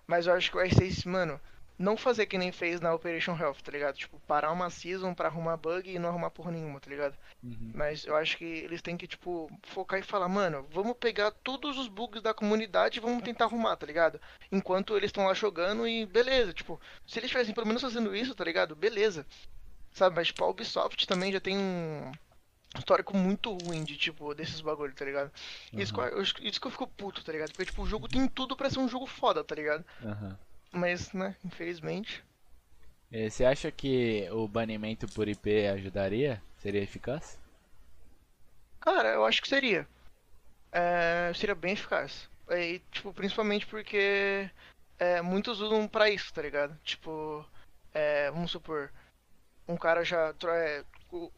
Mas eu acho que o R6, mano, não fazer que nem fez na Operation Health, tá ligado? Tipo, parar uma season pra arrumar bug e não arrumar porra nenhuma, tá ligado? Uhum. Mas eu acho que eles têm que, tipo, focar e falar, mano, vamos pegar todos os bugs da comunidade e vamos tentar arrumar, tá ligado? Enquanto eles estão lá jogando e beleza, tipo, se eles estivessem pelo menos fazendo isso, tá ligado? Beleza. Sabe, mas tipo, a Ubisoft também já tem um histórico muito ruim de, tipo, desses bagulho, tá ligado? Isso, que eu- isso que eu fico puto, tá ligado? Porque, tipo, o jogo tem tudo pra ser um jogo foda, tá ligado? Aham. Mas, né, infelizmente. É, Você acha que o banimento por IP ajudaria? Seria eficaz? Cara, eu acho que seria. É, seria bem eficaz. E, tipo, principalmente porque é, muitos usam pra isso, tá ligado? Tipo, é, vamos supor, um cara já é,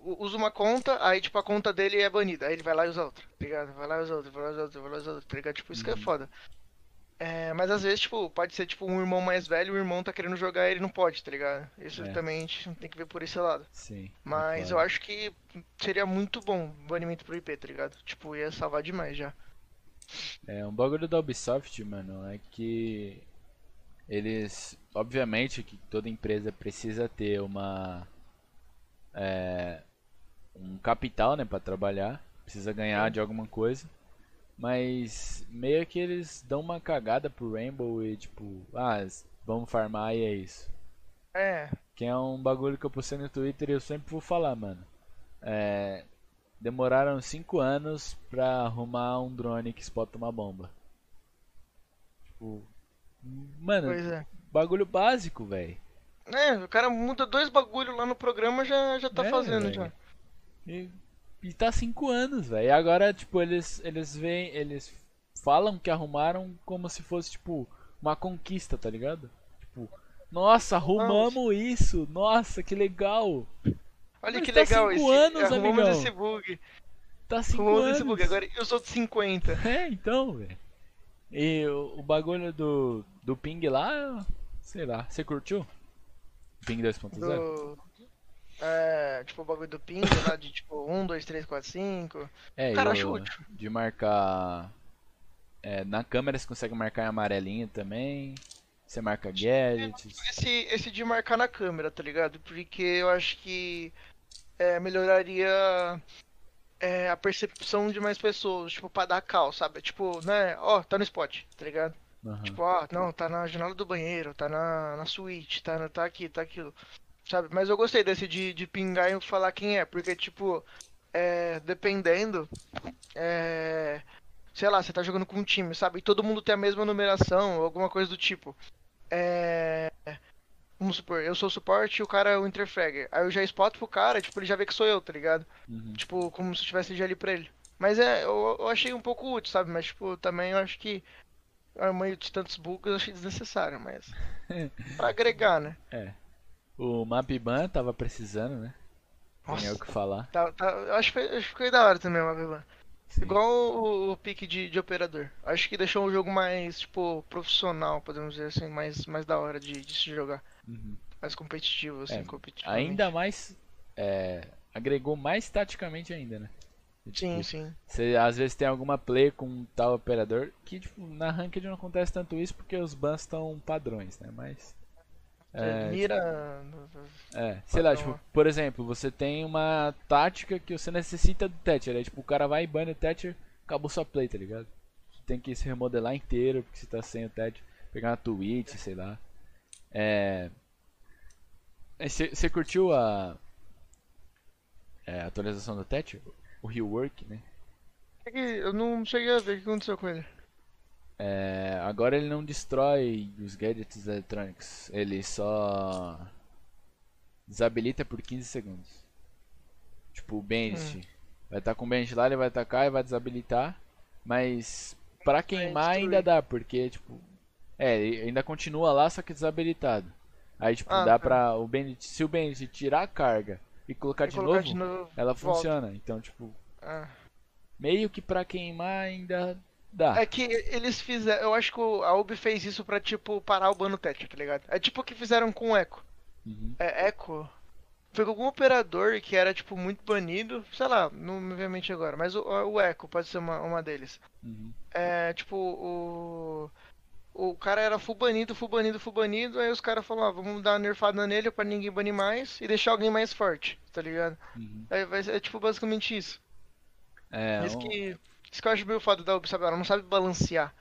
usa uma conta, aí tipo a conta dele é banida, aí ele vai lá e usa outra, tá ligado? Vai lá e usa outra, vai lá e usa outra, vai lá e usa outra, tá ligado? Tipo, isso que é Uhum. foda. É, mas às vezes, tipo, pode ser tipo um irmão mais velho, o irmão tá querendo jogar e ele não pode, tá ligado? Isso É. também a gente tem que ver por esse lado. Sim. Mas eu concordo. acho que seria muito bom o banimento pro IP, tá ligado? Tipo, ia salvar demais já. É, um bagulho da Ubisoft, mano, é que eles, obviamente que toda empresa precisa ter uma é, um capital, né, para trabalhar, precisa ganhar de alguma coisa, mas meio que eles dão uma cagada pro Rainbow e tipo, ah, vamos farmar e é isso. É, Que é um bagulho que eu postei no Twitter e eu sempre vou falar, mano. É, demoraram 5 anos pra arrumar um drone que spota uma bomba. Tipo, mano, é. bagulho básico, velho. É, o cara muda dois bagulho lá no programa já já tá É, fazendo velho. já. E, e tá 5 anos, velho. E agora, tipo, eles eles veem, eles falam que arrumaram como se fosse tipo uma conquista, tá ligado? Tipo, nossa, arrumamos isso. Nossa, que legal. Olha Mas que tá legal cinco esse. anos, arrumamos amigão. esse bug. Tá 5 Arrumamos anos. esse bug. Agora e os outros 50. É, então, velho. E o, o bagulho do, do ping lá, sei lá, você curtiu? Ping 2.0? Do. É, tipo o bagulho do ping lá de tipo 1, 2, 3, 4, 5. É, Cara, acho útil. de marcar. É, na câmera você consegue marcar em amarelinho também. Você marca gadgets. Esse, esse de marcar na câmera, tá ligado? Porque eu acho que é, melhoraria é, a percepção de mais pessoas, tipo, pra dar cal, sabe? Tipo, né? Ó, tá no spot, tá ligado? Aham. Tipo, ó, não, tá na janela do banheiro, tá na, na suíte, tá, tá aqui, tá aquilo. Sabe? Mas eu gostei desse de, de pingar e falar quem é, porque, tipo, é, dependendo, é, sei lá, você tá jogando com um time, sabe? E todo mundo tem a mesma numeração, ou alguma coisa do tipo. É. Vamos supor, eu sou o suporte e o cara é o interfragger. Aí eu já spoto pro cara, tipo, ele já vê que sou eu, tá ligado? Uhum. Tipo, como se eu tivesse já ali pra ele. Mas é, eu, eu achei um pouco útil, sabe? Mas, tipo, também eu acho que a meio de tantos bugs eu achei desnecessário, mas. [laughs] pra agregar, né? É. O Mapban tava precisando, né? Tem Nossa, o que falar. tá, tá, eu acho que foi, foi da hora também, Mavilan. Sim. Igual o, o pique de, de operador. Acho que deixou o jogo mais, tipo, profissional, podemos dizer assim, mais, mais da hora de, de se jogar. Uhum. Mais competitivo, assim, É, competitivamente. Ainda mais. é, agregou mais taticamente ainda, né? Sim, Tipo, sim. Você às vezes tem alguma play com um tal operador que tipo, na ranked não acontece tanto isso porque os bans estão padrões, né? Mas. É, mira. é, sei lá, tipo, por exemplo, você tem uma tática que você necessita do Thatcher, aí tipo, o cara vai e bane o Thatcher, acabou sua play, tá ligado? Você tem que se remodelar inteiro porque você tá sem o Thatcher, pegar uma Twitch, sei lá. É. Você curtiu a. é, a atualização do Thatcher? O rework, né? É que eu não cheguei a ver o que aconteceu com ele. É, agora ele não destrói os gadgets eletrônicos, ele só desabilita por 15 segundos. Tipo, o Bandit vai estar com o Bandit lá, ele vai atacar e vai desabilitar, mas pra queimar ainda dá, porque tipo, é, ainda continua lá só que desabilitado. Aí tipo, Ah, dá tá. pra o Bandit, se o Bandit tirar a carga e colocar, de, colocar novo, de novo, ela volta. funciona. Então, tipo, Ah. meio que pra queimar ainda dá. É que eles fizeram. Eu acho que a Ubi fez isso pra, tipo, parar o bano Thatcher, tá ligado? É tipo o que fizeram com o Echo. Uhum. É, Echo. Foi com algum operador que era, tipo, muito banido. Sei lá, não me vem mente agora. Mas o, o Echo pode ser uma, uma deles. Uhum. É, tipo, o. O cara era full banido, full banido, full banido. Aí os caras falaram, ah, vamos dar uma nerfada nele pra ninguém banir mais e deixar alguém mais forte, tá ligado? Uhum. Vai ser, é tipo basicamente isso. É, um- que, isso que eu acho meio foda da Ubi, sabe? Ela não sabe balancear.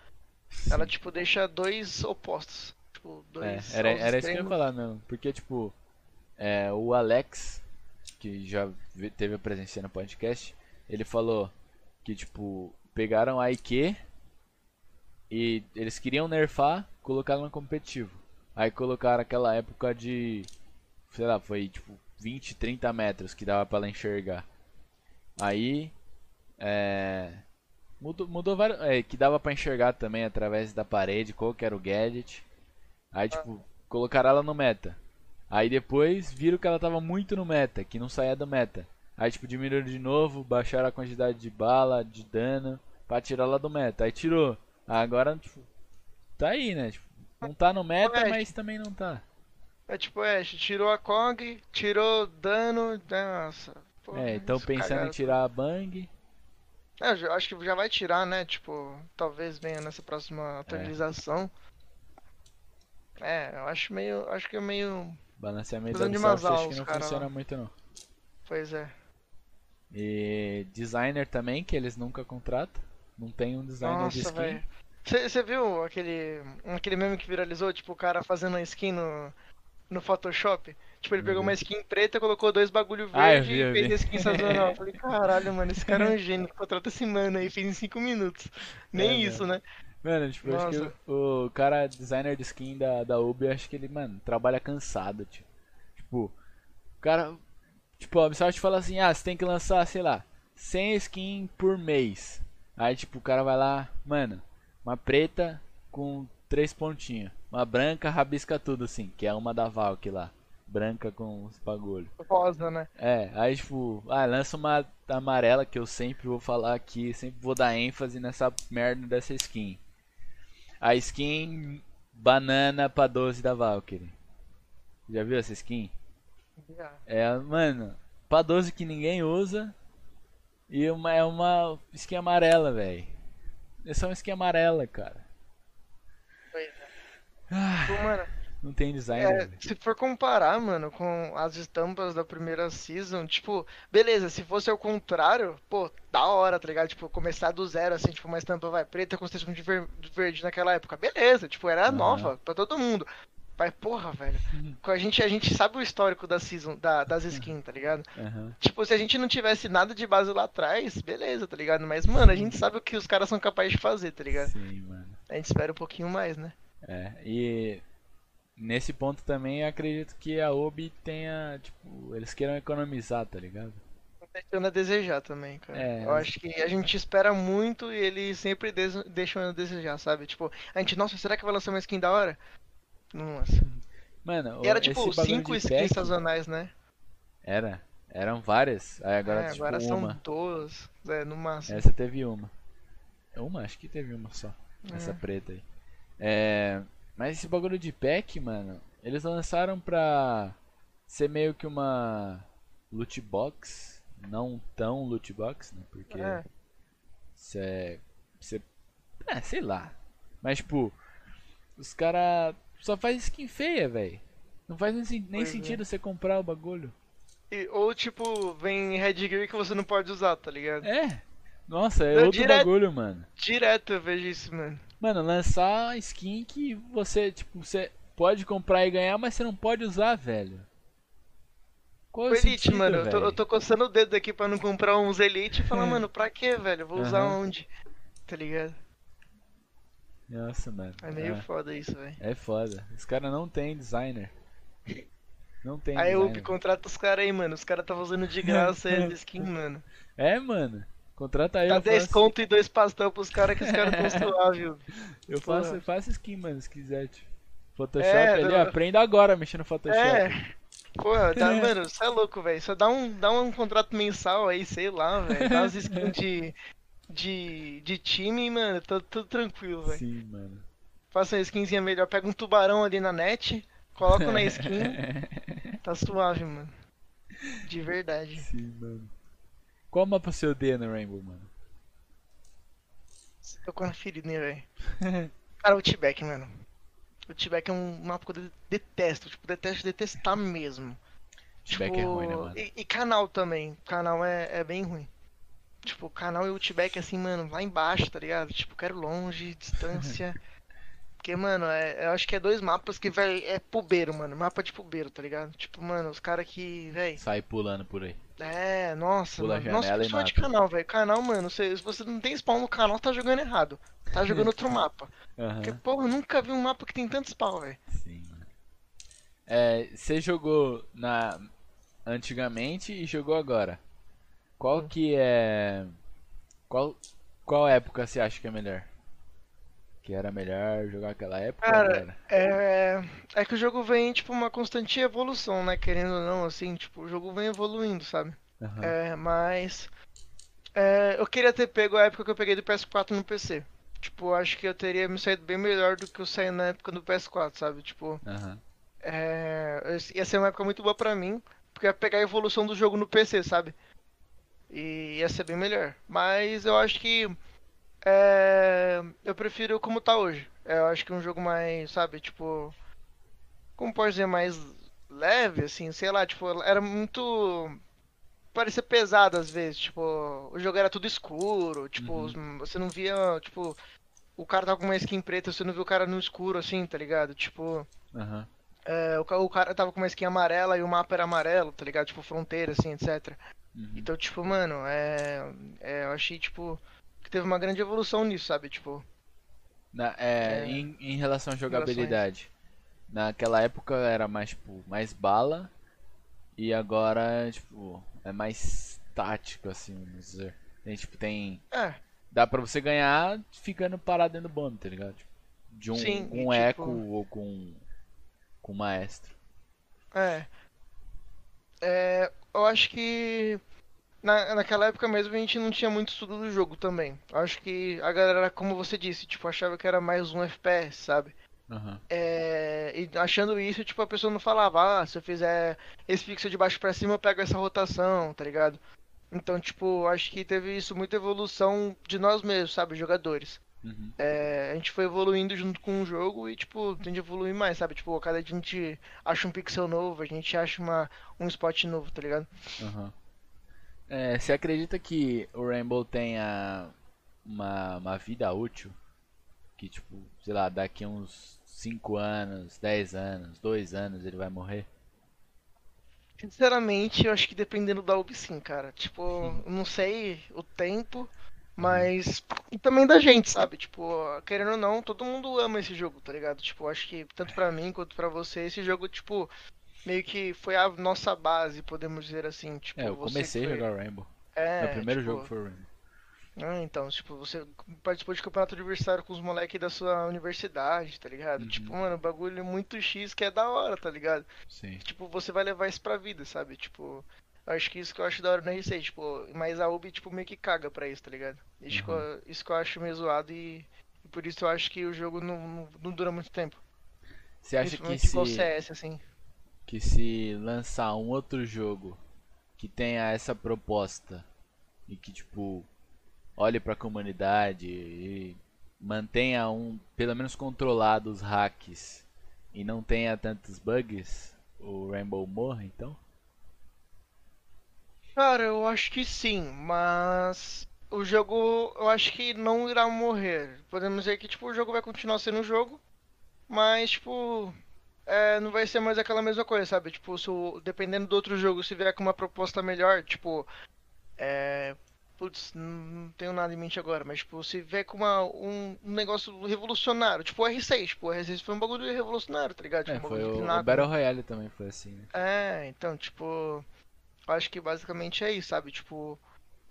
Ela, tipo, deixa dois opostos. Tipo, É, dois. era, aos era isso que eu ia falar mesmo. Porque, tipo, é, o Alex, que já ve- teve a presença no podcast, ele falou que, tipo, pegaram a IQ e eles queriam nerfar, colocaram no competitivo. Aí colocaram aquela época de, sei lá, foi tipo 20, 30 metros que dava pra ela enxergar. Aí, é, mudou, mudou vários, é, que dava pra enxergar também através da parede, qual que era o gadget. Aí, tipo, colocaram ela no meta. Aí depois viram que ela tava muito no meta, que não saía do meta. Aí, tipo, diminuíram de novo, baixaram a quantidade de bala, de dano, pra tirar ela do meta. Aí tirou. Agora, tipo, tá aí, né? Tipo, não tá no meta, Ash. mas também não tá. É tipo, Ash, tirou a Kong, tirou dano, nossa. É, então pensando em cagaram tirar a Bang. É, eu acho que já vai tirar, né? Tipo, talvez venha nessa próxima atualização. É, eu acho meio. Acho que é meio. Balanceamento de umas aulas, que não cara, funciona lá. muito não. Pois é. E designer também, que eles nunca contratam. Não tem um designer de Nossa, skin. velho. Você viu aquele, aquele meme que viralizou? Tipo, o cara fazendo a skin no, no Photoshop? Tipo, ele pegou vi. uma skin preta, colocou dois bagulho Ah, verde vi, eu e fez vi. a skin sazonal. Eu falei, [laughs] caralho, mano, esse cara é um gênio. Contrata esse mano aí, fez em 5 minutos. Nem É, isso, né? Mano, tipo, eu acho Nossa. que o, o cara designer de skin da, da Ubi, acho que ele, mano, trabalha cansado, tipo. Tipo, o cara. Tipo, a Ubisoft fala assim, ah, você tem que lançar, sei lá, 100 skin por mês. Aí, tipo, o cara vai lá, mano, uma preta com três pontinhos. Uma branca rabisca tudo, assim, que é uma da Valk lá. Branca com os bagulho. Rosa, né? É, aí tipo, ah, lança uma amarela que eu sempre vou falar aqui, sempre vou dar ênfase nessa merda dessa skin. A skin banana pra 12 da Valkyrie. Já viu essa skin? É, mano, pra 12 que ninguém usa. E uma, é uma skin amarela, velho. É só uma skin amarela, cara. Pois é. Ah, mano, não tem design. É, se for comparar, mano, com as estampas da primeira season, tipo, beleza, se fosse ao contrário, pô, da hora, tá ligado? Tipo, começar do zero, assim, tipo, uma estampa vai preta com texto de ver- de verde naquela época, beleza, tipo, era Aham. nova pra todo mundo. Mas, porra, velho, com a gente, a gente sabe o histórico da season, da, das skins, tá ligado? Aham. Tipo, se a gente não tivesse nada de base lá atrás, beleza, tá ligado? Mas, mano, a gente sabe o que os caras são capazes de fazer, tá ligado? Sim, mano. A gente espera um pouquinho mais, né? É, e nesse ponto também eu acredito que a Obi tenha, tipo, eles queiram economizar, tá ligado? Deixando a desejar também, cara. É, eu acho que a gente espera muito e eles sempre deixam a desejar, sabe? Tipo, a gente, nossa, será que vai lançar uma skin da hora? Nossa. Mano, E era tipo cinco skins pack- sazonais, né? Era, eram várias. Aí agora, É, tipo, agora são uma. duas, é, no máximo. Essa teve uma. Uma? Acho que teve uma só. Essa É. preta aí. É, mas esse bagulho de pack, mano, eles lançaram pra ser meio que uma loot box, não tão loot box, né? Porque É. você é, sei lá. Mas tipo, os cara só faz skin feia, velho. Não faz nem, nem é. sentido você comprar o bagulho. E- ou tipo, vem headgear que você não pode usar, tá ligado? É. Nossa, é Não, outro direto. bagulho, mano. Direto eu vejo isso, mano. Mano, lançar skin que você, tipo, você pode comprar e ganhar, mas você não pode usar, velho. Qual é o O Elite, sentido, mano, eu tô, eu tô coçando o dedo aqui pra não comprar uns Elite e falar, É. mano, pra quê, velho? Vou usar Aham. onde? Tá ligado? Nossa, mano. É meio é, foda isso, velho. é foda. Os caras não tem designer. Não tem Aí o designer. Ubi contrata os caras aí, mano. Os caras tá usando de [laughs] graça [laughs] aí as skin, mano. É, mano. Contrata aí, Dá eu 10 faço, conto e dois pastel pros caras que os caras [laughs] tão suave. eu porra. faço, eu faço skin, mano, se quiser, tipo. Photoshop É, ali, não- aprenda agora mexendo no Photoshop. É. Porra, tá, [laughs] mano, você é louco, velho. Só dá um, dá um contrato mensal aí, sei lá, velho. Dá umas skins de, de, de time, mano. Tô tudo tranquilo, velho. Sim, mano. Faça uma skinzinha melhor. Pega um tubarão ali na net, coloca na skin. [laughs] Tá suave, mano. De verdade. Sim, mano. Qual mapa você odeia no Rainbow, mano? Você tocou na ferida, né, velho? [laughs] Cara, o T-Back, mano. O T-Back é um mapa que eu detesto. Tipo, detesto detestar mesmo. Feedback é ruim, né, mano? E, e canal também. Canal é, é bem ruim. Tipo, canal e Outback assim, mano, lá embaixo, tá ligado? Tipo, quero longe, distância. [laughs] Porque, mano, é, eu acho que é dois mapas que, velho, é pubeiro, mano. Mapa de pubeiro, tá ligado? Tipo, mano, os caras que, velho. Sai pulando por aí. É, nossa, Pula mano. Nossa, e principalmente mata. canal, velho. Canal, mano, se, se você não tem spawn no canal, tá jogando errado. Tá jogando outro [laughs] mapa. Aham. Porque, porra, eu nunca vi um mapa que tem tanto spawn, velho. Sim, mano. É, você jogou na antigamente e jogou agora. Qual Hum. que é qual qual época você acha que é melhor? Que era melhor jogar aquela época Cara? É, é que o jogo vem, tipo, uma constante evolução, né? Querendo ou não, assim, tipo, o jogo vem evoluindo, sabe? Aham. É, mas. é, eu queria ter pego a época que eu peguei do PS4 no PC. tipo, acho que eu teria me saído bem melhor do que eu saí na época do PS4, sabe? Tipo, Aham. é... ia ser uma época muito boa pra mim, porque ia pegar a evolução do jogo no PC, sabe? E ia ser bem melhor. Mas eu acho que é... eu prefiro como tá hoje. Eu acho que um jogo mais, sabe, tipo, como pode dizer, mais leve, assim, sei lá, tipo, era muito parecia pesado às vezes, tipo, o jogo era tudo escuro, tipo, Uhum. você não via, tipo, o cara tava com uma skin preta, você não viu o cara no escuro, assim, tá ligado? Tipo, Aham. é, o, o cara tava com uma skin amarela e o mapa era amarelo, tá ligado? Tipo, fronteira, assim, etc. Uhum. Então, tipo, mano, é, é, eu achei, tipo, que teve uma grande evolução nisso, sabe? Tipo, Na- é, É, em, em relação à jogabilidade, naquela época era mais, tipo, mais bala e agora, tipo, é mais tático, assim, vamos dizer. Tem, tipo, tem... é, Dá pra você ganhar ficando parado dentro do bombe, tá ligado? Tipo, de um, Sim, com um e, eco tipo- ou com, com um maestro. é. É, eu acho que na, naquela época mesmo a gente não tinha muito estudo do jogo também. Acho que a galera, como você disse, tipo, achava que era mais um FPS, sabe? Aham. É, e achando isso, tipo, a pessoa não falava, ah, se eu fizer esse pixel de baixo pra cima, eu pego essa rotação, tá ligado? Então, tipo, acho que teve isso muita evolução de nós mesmos, sabe, jogadores. Uhum. É, a gente foi evoluindo junto com o jogo e, tipo, tende a evoluir mais, sabe? Tipo, cada dia a gente acha um pixel novo, a gente acha uma, um spot novo, tá ligado? Aham. É, você acredita que o Rainbow tenha uma, uma vida útil? Que, tipo, sei lá, daqui uns 5 anos, 10 anos, 2 anos ele vai morrer? Sinceramente, eu acho que dependendo da Ubi sim, cara. Tipo, eu não sei o tempo, mas. E também da gente, sabe? Tipo, querendo ou não, todo mundo ama esse jogo, tá ligado? Tipo, acho que tanto pra mim quanto pra você, esse jogo, tipo, meio que foi a nossa base, podemos dizer assim. Tipo, É, eu comecei a foi- jogar Rainbow. É, Meu primeiro tipo, jogo foi o Rainbow. Ah, então, tipo, você participou de campeonato adversário com os moleques da sua universidade, tá ligado? Uhum. Tipo, mano, bagulho muito X que é da hora, tá ligado? Sim. Tipo, você vai levar isso pra vida, sabe? Tipo, eu acho que isso que eu acho da hora no R6, tipo, mas a Ubi, tipo, meio que caga pra isso, tá ligado? Isso, que, eu, isso que eu acho meio zoado e, e por isso eu acho que o jogo não, não, não dura muito tempo. Você acha que se, CS, assim. Que se lançar um outro jogo que tenha essa proposta e que, tipo, olhe pra comunidade e mantenha um, pelo menos controlado os hacks e não tenha tantos bugs, o Rainbow morre, então? Cara, eu acho que sim, mas o jogo eu acho que não irá morrer. Podemos dizer que, tipo, o jogo vai continuar sendo um jogo, mas, tipo, é, não vai ser mais aquela mesma coisa, sabe? Tipo, se o- dependendo do outro jogo, se vier com uma proposta melhor, tipo, é. Putz, não tenho nada em mente agora, mas, tipo, se vier com uma, um, um negócio revolucionário, tipo o R6, tipo, o R6 foi um bagulho revolucionário, tá ligado? Tipo, É, um foi o, o. Battle Royale também foi assim, né? É, então, tipo, acho que basicamente é isso, sabe? Tipo,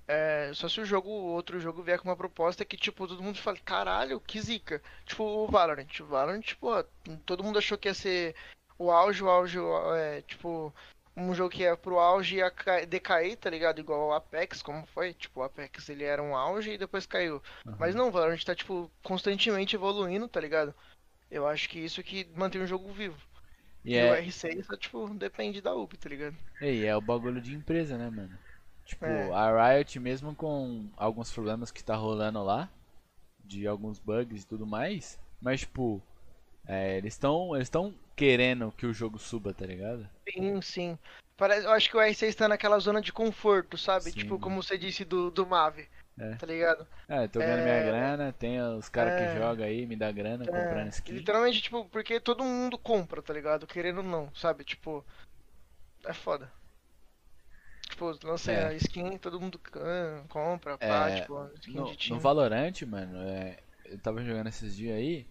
é, só se o jogo, o outro jogo vier com uma proposta que, tipo, todo mundo fala, caralho, que zica. Tipo, o Valorant. O Valorant, tipo, ó, todo mundo achou que ia ser o auge, o auge, é, tipo, um jogo que ia pro auge e ia ca- decair, tá ligado? Igual o Apex, como foi? Tipo, o Apex ele era um auge e depois caiu. Mas não, o Valorant tá, tipo, constantemente evoluindo, tá ligado? Eu acho que isso que mantém o jogo vivo. E E o é, R6, só, tipo, depende da UP, tá ligado? e é o bagulho de empresa, né, mano? Tipo, É. a Riot, mesmo com alguns problemas que tá rolando lá, de alguns bugs e tudo mais, mas, tipo, é, eles estão eles estão querendo que o jogo suba, tá ligado? Sim, sim. Parece, eu acho que o R6 tá naquela zona de conforto, sabe? Sim, Tipo, como você disse do, do Mave, É. tá ligado? É, tô ganhando minha É. grana, tem os caras É. que jogam aí, me dá grana comprando É, skin. literalmente, tipo, porque todo mundo compra, tá ligado? Querendo ou não, sabe? Tipo, é foda. Tipo, lança É. a skin, todo mundo compra, pá, É, tipo, skin No, de no time. Valorant, mano, é, eu tava jogando esses dias aí.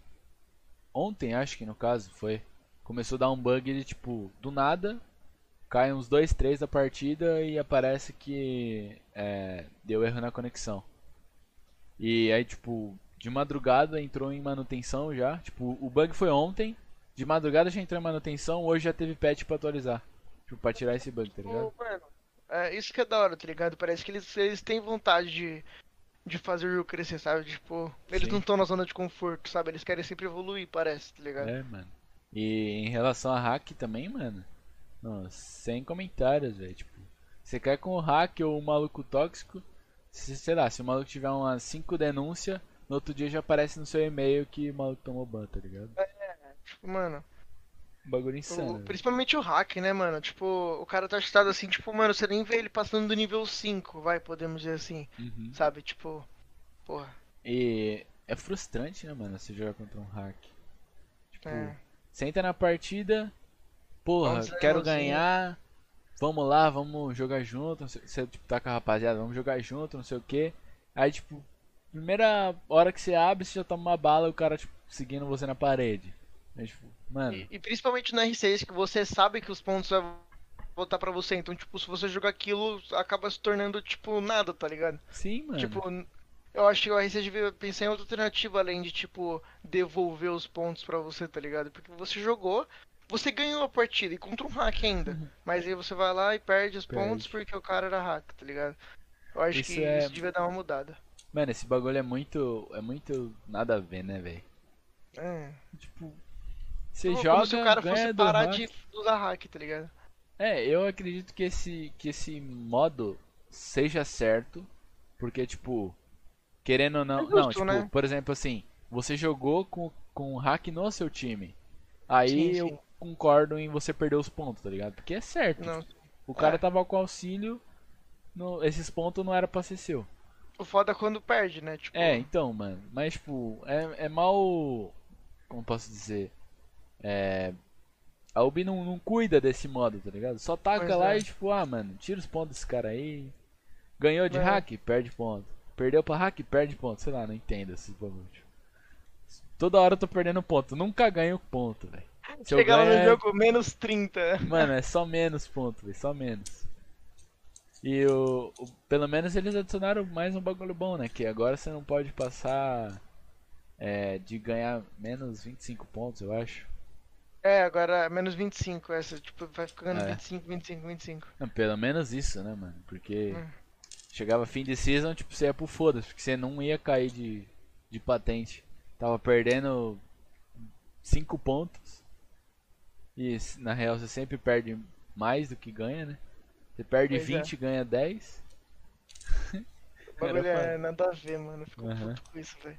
Ontem, acho que no caso, foi. Começou a dar um bug de tipo, do nada, cai uns 2, 3 da partida e aparece que é, deu erro na conexão. E aí, tipo, de madrugada entrou em manutenção já. Tipo, o bug foi ontem, de madrugada já entrou em manutenção, hoje já teve patch pra atualizar. Tipo, pra tirar esse bug, tá ligado? Pô, mano, é, isso que é da hora, tá ligado? Parece que eles, eles têm vontade de, de fazer o jogo crescer, sabe? Tipo, eles Sim. não estão na zona de conforto, sabe? Eles querem sempre evoluir, parece, tá ligado? É, mano. E em relação a hack também, mano. Nossa, sem comentários, velho. Tipo, você quer com o hack ou o maluco tóxico, se, sei lá, se o maluco tiver umas 5 denúncias, no outro dia já aparece no seu e-mail que o maluco tomou ban, tá ligado? Tipo, mano, Bagulho o- insano. velho. principalmente o hack, né, mano? Tipo, o cara tá chutado assim, tipo, mano, você nem vê ele passando do nível 5, vai, podemos dizer assim, Uhum. sabe? Tipo, porra, E é frustrante, né, mano, você jogar contra um hack. Tipo, é. você entra na partida, porra, Vamos quero ganhar, vamos lá, vamos jogar junto, você tipo, tá com a rapaziada, vamos jogar junto, não sei o que. Aí, tipo, primeira hora que você abre, você já toma uma bala e o cara, tipo, seguindo você na parede. Tipo, mano, E, e principalmente no R6, que você sabe que os pontos vão voltar pra você, então, tipo, se você jogar aquilo, acaba se tornando, tipo, nada, tá ligado? sim, mano. Tipo, eu acho que o R6 devia pensar em outra alternativa além de, tipo, devolver os pontos pra você, tá ligado? Porque você jogou, você ganhou a partida e contra um hack ainda. Mas aí você vai lá e perde os Uhum. Perde. pontos porque o cara era hack, tá ligado? Eu acho Isso que é- isso devia dar uma mudada. Mano, esse bagulho é muito. É muito nada a ver, né, velho? É. Tipo. Você Como joga, se o cara fosse parar hack. de usar hack, tá ligado? É, eu acredito que esse, que esse modo seja certo, porque, tipo, querendo ou não. É não, justo, tipo, né? por exemplo, assim, você jogou com, com hack no seu time. Aí Sim, eu sim. concordo em você perder os pontos, tá ligado? Porque é certo. Não. O cara É. tava com auxílio, no, esses pontos não era pra ser seu. O foda é quando perde, né? Tipo, É, então, mano. Mas, tipo, é, é mal. Como posso dizer? É. A Ubi não, não cuida desse modo, tá ligado? Só taca Pois lá é. e, tipo, ah, mano, tira os pontos desse cara aí. Ganhou de É. hack, perde ponto. Perdeu pra hack, perde ponto. Sei lá, não entendo esses bagulhos. Toda hora eu tô perdendo ponto. Nunca ganho ponto, velho. Lá ganho, no jogo menos 30. Mano, é só menos ponto, velho. Só menos. E o, o- Pelo menos eles adicionaram mais um bagulho bom, né? Que agora você não pode passar é, de ganhar menos 25 pontos, eu acho. É, agora menos 25, essa, tipo, vai ficando É. 25, 25, 25. Não, pelo menos isso, né, mano? Porque Hum. chegava fim de season, tipo, você ia pro foda-se, porque você não ia cair de, de patente. Tava perdendo 5 pontos. E na real você sempre perde mais do que ganha, né? Você perde Pois é. 20 e ganha 10. O bagulho é nada a ver, mano. Eu fico Aham. puto com isso, velho.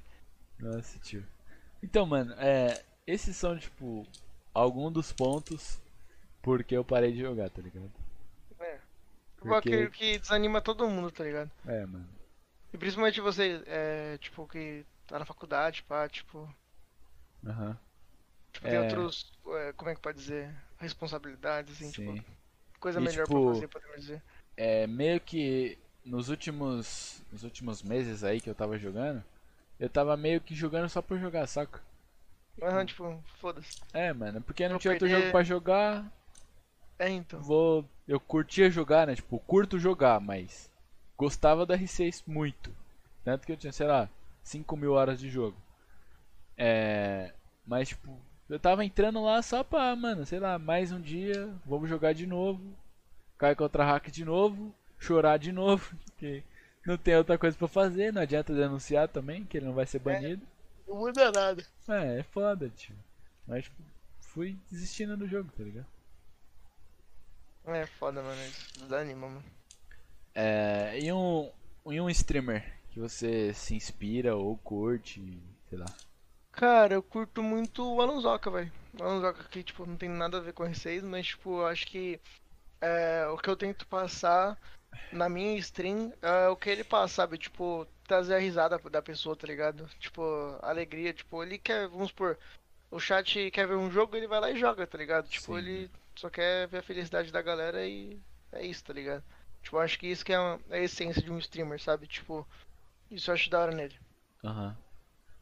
Nossa, tio. Então, mano, é, esses são, tipo, alguns dos pontos porque eu parei de jogar, tá ligado? É. Porque- Porque... que desanima todo mundo, tá ligado? É, mano. E principalmente você, é, tipo, que tá na faculdade, pá, tipo, Aham. tipo tem É. outros, é, como é que pode dizer, responsabilidades, assim, Sim. tipo, coisa E, melhor tipo, pra fazer, podemos dizer. É, meio que nos últimos nos últimos meses aí que eu tava jogando, eu tava meio que jogando só por jogar, saca? Aham, tipo, foda-se. É, mano, porque não tinha outro perder- jogo pra jogar, É, então. vou eu curtia jogar, né? Tipo, curto jogar, mas gostava da R6 muito. Tanto que eu tinha, sei lá, 5 mil horas de jogo. É. Mas, tipo, eu tava entrando lá só pra, mano, sei lá, mais um dia, vamos jogar de novo. Cair contra hack de novo, chorar de novo, [laughs] porque não tem outra coisa pra fazer, não adianta denunciar também, que ele não vai ser banido. Não muda nada. É, é foda, tio. Mas, tipo, fui desistindo do jogo, tá ligado? É foda, mano, isso desanima, mano. É, e um, e um streamer que você se inspira ou curte, sei lá. Cara, eu curto muito o Alonsoca, velho. O Alonsoca que, tipo, não tem nada a ver com R6, mas, tipo, eu acho que é, o que eu tento passar na minha stream é o que ele passa, sabe? Tipo, trazer a risada da pessoa, tá ligado? Tipo, alegria, tipo, ele quer, vamos supor, o chat quer ver um jogo, ele vai lá e joga, tá ligado? Tipo, Sim. ele só quer ver a felicidade da galera e é isso, tá ligado? Tipo, acho que isso que é a, é a essência de um streamer, sabe? Tipo, isso eu acho da hora nele. Aham.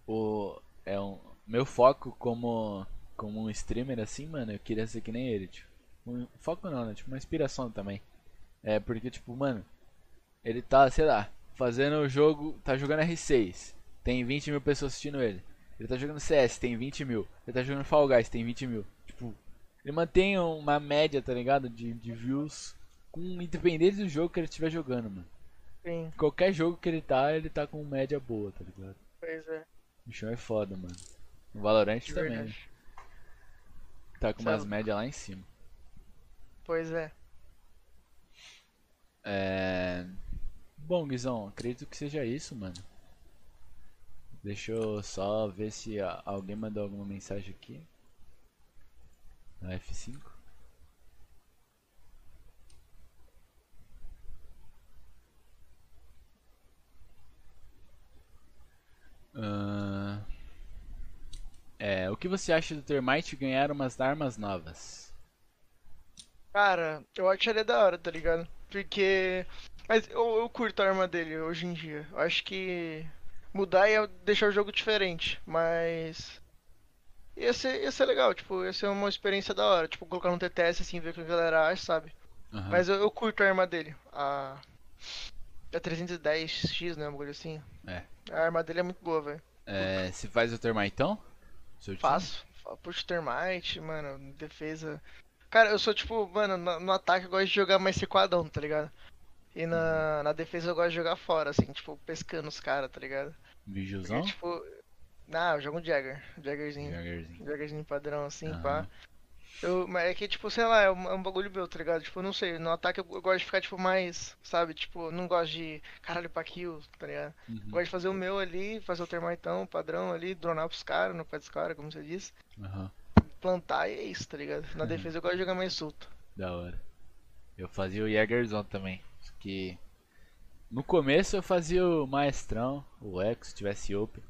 O é um meu foco como como um streamer assim, mano, eu queria ser que nem ele, tipo. Um foco não, né? Tipo uma inspiração também. É porque tipo, mano, ele tá, sei lá, fazendo o jogo, tá jogando R6, tem 20 mil pessoas assistindo ele. Ele tá jogando CS, tem 20 mil. Ele tá jogando Fall Guys, tem 20 mil. Tipo, ele mantém uma média, tá ligado? De, de views com independente do jogo que ele estiver jogando, mano. Sim, Qualquer jogo que ele tá, ele tá com média boa, tá ligado? pois é. O bichão é foda, mano. O Valorant também. verdade. Tá com umas médias lá em cima. Pois é. É. Bom, Guizão, acredito que seja isso, mano. Deixa eu só ver se alguém mandou alguma mensagem aqui. No F5. Ahn. É, o que você acha do Termite ganhar umas armas novas? Cara, eu acharia da hora, tá ligado? Porque. Mas eu, eu curto a arma dele hoje em dia. Eu acho que mudar ia deixar o jogo diferente, mas. Ia ser, ia ser legal, tipo, ia ser uma experiência da hora. Tipo, colocar no TTS assim, ver o que a galera acha, sabe? Aham. Mas eu, eu curto a arma dele. A. A 310X, né? Uma coisa assim. É. A arma dele é muito boa, velho. É, você faz o Termitão? Time? Faço. Fa- Puxo termite, mano, defesa. Cara, eu sou tipo, mano, no, no ataque eu gosto de jogar mais recuadão, tá ligado? E na, na defesa eu gosto de jogar fora, assim, tipo, pescando os caras, tá ligado? Porque, Vigilzão? tipo. Não, eu jogo um Jagger. Jaggerzinho. Jaggerzinho. Jaggerzinho padrão, assim, Aham. pá. Eu, mas é que, tipo, sei lá, é um, é um bagulho meu, tá ligado? Tipo, não sei, no ataque eu, eu gosto de ficar, tipo, mais, sabe? Tipo, não gosto de caralho pra kill, tá ligado? Uhum. Gosto de fazer o meu ali, fazer o termitão, padrão ali, dronar pros caras, no pé dos caras, como você disse. Aham. Plantar e é isso, tá ligado? Na Uhum. defesa eu gosto de jogar mais solto. Da hora. Eu fazia o Jägerzão também. Que no começo eu fazia o Maestrão, o Echo, se tivesse Open.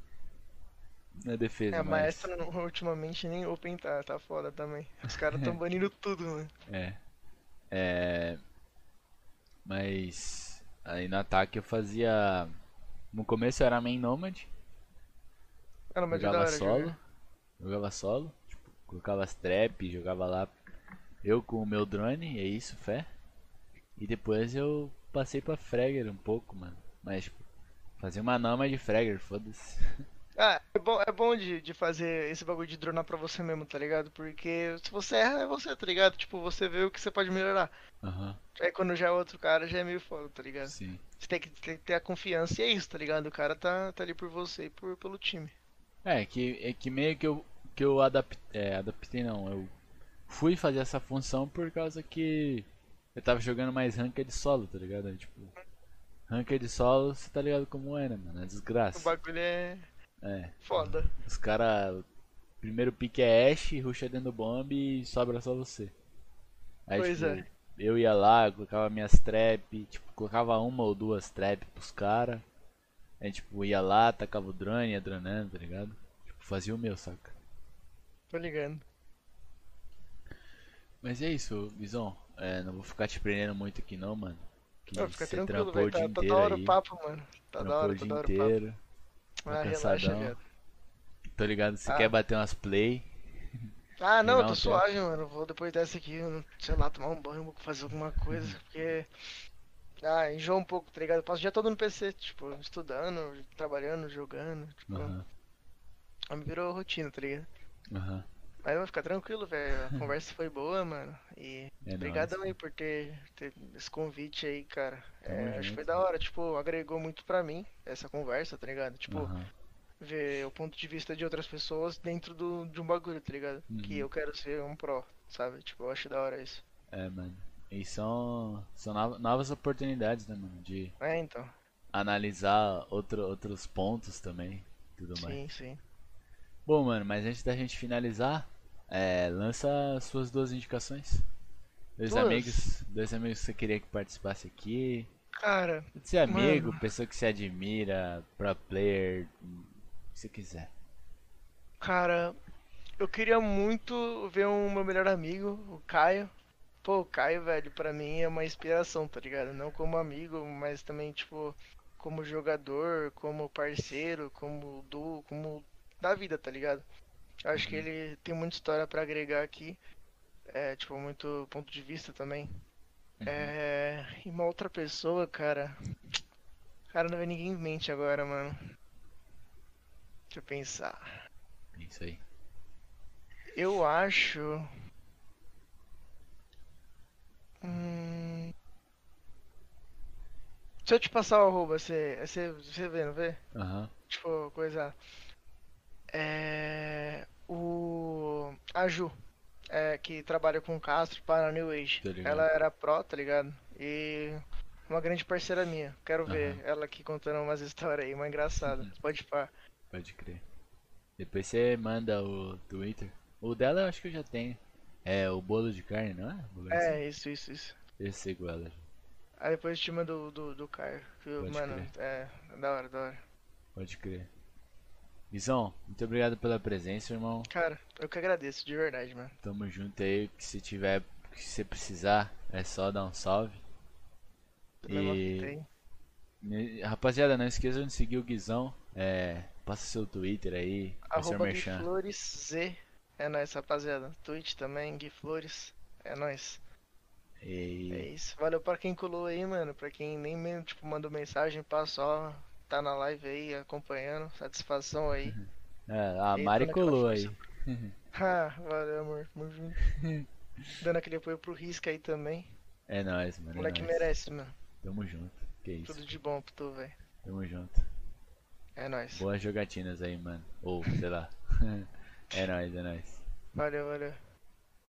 Na defesa, É, mas. maestra não- ultimamente nem open tá, tá foda também. Os caras tão [laughs] banindo tudo, mano. É. É. Mas. Aí no ataque eu fazia. No começo eu era main Nomad, é da jogava solo. jogar. Jogava solo. Tipo, colocava as trap, jogava lá. Eu com o meu drone, é isso, fé. E depois eu passei pra Fragger um pouco, mano. Mas, tipo, fazia uma Nomad de Fragger, foda-se. [laughs] Ah, é bom, é bom de, de fazer esse bagulho de dronar pra você mesmo, tá ligado? Porque se você erra, é você, tá ligado? Tipo, você vê o que você pode melhorar. Aham, Aí quando já é outro cara, já é meio foda, tá ligado? sim. Você tem que, tem que ter a confiança e é isso, tá ligado? O cara tá, tá ali por você e por, pelo time. É, que, é que meio que eu, que eu adaptei, é, adaptei não, eu fui fazer essa função por causa que eu tava jogando mais ranked solo, tá ligado? Aí, tipo, ranked solo, você tá ligado como é, né, mano? É O desgraça. bagulho é É, foda. os cara, primeiro pique é Ash, rusha dentro do bomb e sobra só você. Aí, Pois tipo, é. eu ia lá, colocava minhas trap, tipo, colocava uma ou duas trap pros cara. Aí, tipo, ia lá, tacava o drone, ia dronando, tá ligado? Tipo, fazia o meu, saca? Tô ligando. Mas é isso, Guizão. É, não vou ficar te prendendo muito aqui não, mano. Que Não, fica tranquilo, velho. Tá, tá da inteiro hora aí. o papo, mano. Tá da trampou hora, o tá dia da hora o papo. inteiro. Ah, tá relaxa, cansadão. Tô ligado, você Ah. quer bater umas play. Ah, não, eu tô um suave, mano. Vou depois dessa aqui, sei lá, tomar um banho, vou fazer alguma coisa, Uhum. porque. Ah, enjoa um pouco, tá ligado? Eu passo o dia todo no PC, tipo, estudando, trabalhando, jogando. Tipo, Aham, aí me virou rotina, tá ligado? aham. Mas vai ficar tranquilo, velho. A [laughs] conversa foi boa, mano. E É obrigadão aí por ter, ter esse convite aí, cara. É, acho que foi da hora, tipo, agregou muito pra mim essa conversa, tá ligado? Tipo, ver o ponto de vista de outras pessoas dentro do, de um bagulho, tá ligado? Que Uhum. eu quero ser um pro, sabe? Tipo, eu acho da hora isso. É, mano. E são, são nova- novas oportunidades, né, mano? De É, então. analisar outro, outros pontos também. Tudo mais. Sim, sim. Bom, mano, mas antes da gente finalizar, é, lança suas duas indicações. Dois Duas? amigos, dois amigos que você queria que participasse aqui. Cara, Pode ser amigo, Mano. pessoa que se admira, pro player, o que você quiser. cara, eu queria muito ver um meu melhor amigo, o Caio. Pô, o Caio, velho, pra mim é uma inspiração, tá ligado? Não como amigo, mas também, tipo, como jogador, como parceiro, como duo, como da vida, tá ligado? Acho que Uhum. ele tem muita história pra agregar aqui. É, tipo, muito ponto de vista também. Uhum. É, e uma outra pessoa, cara. Cara, não vem ninguém em mente agora, mano. Deixa eu pensar. Isso aí. Eu acho. Hum... Se eu te passar o arroba, você, você, você vê, não vê? Aham. Tipo, coisa. É. O. A Ju, é, que trabalha com o Castro para a New Age. Ligado. Ela era pró, tá ligado? E. Uma grande parceira minha. Quero ver ela aqui contando umas histórias aí, uma engraçada. Pode pá. Pode crer. Depois você manda o Twitter. O dela eu acho que eu já tenho. É o bolo de carne, não é? Bolo assim. É, isso, isso, isso. Eu sigo ela. Aí depois te mando do, do, do Caio. que, Pode mano, crer. é. Da hora, da hora. Pode crer. Guizão, muito obrigado pela presença, irmão. Cara, eu que agradeço, de verdade, mano. Tamo junto aí. Que se tiver, que se precisar, é só dar um salve. E- Rapaziada, não esqueçam de seguir o Guizão. É, passa seu Twitter aí, Arroba. Flores Z. É nóis, rapaziada. Twitch também, Gui Flores. É nóis. É E isso. Valeu pra quem colou aí, mano. Pra quem nem mesmo, tipo, mandou mensagem, só tá na live aí, acompanhando. Satisfação aí. é, a Mari colou aí. [laughs] ah, valeu, amor. Tamo junto. Dando aquele apoio pro Risca aí também. É nóis, mano. O É moleque nóis. merece, mano. Tamo junto. Que isso. Tudo de bom pro tu, velho. Tamo junto. É nóis. Boas jogatinas aí, mano. Ou, sei lá. [laughs] é nóis, é nóis. Valeu, valeu.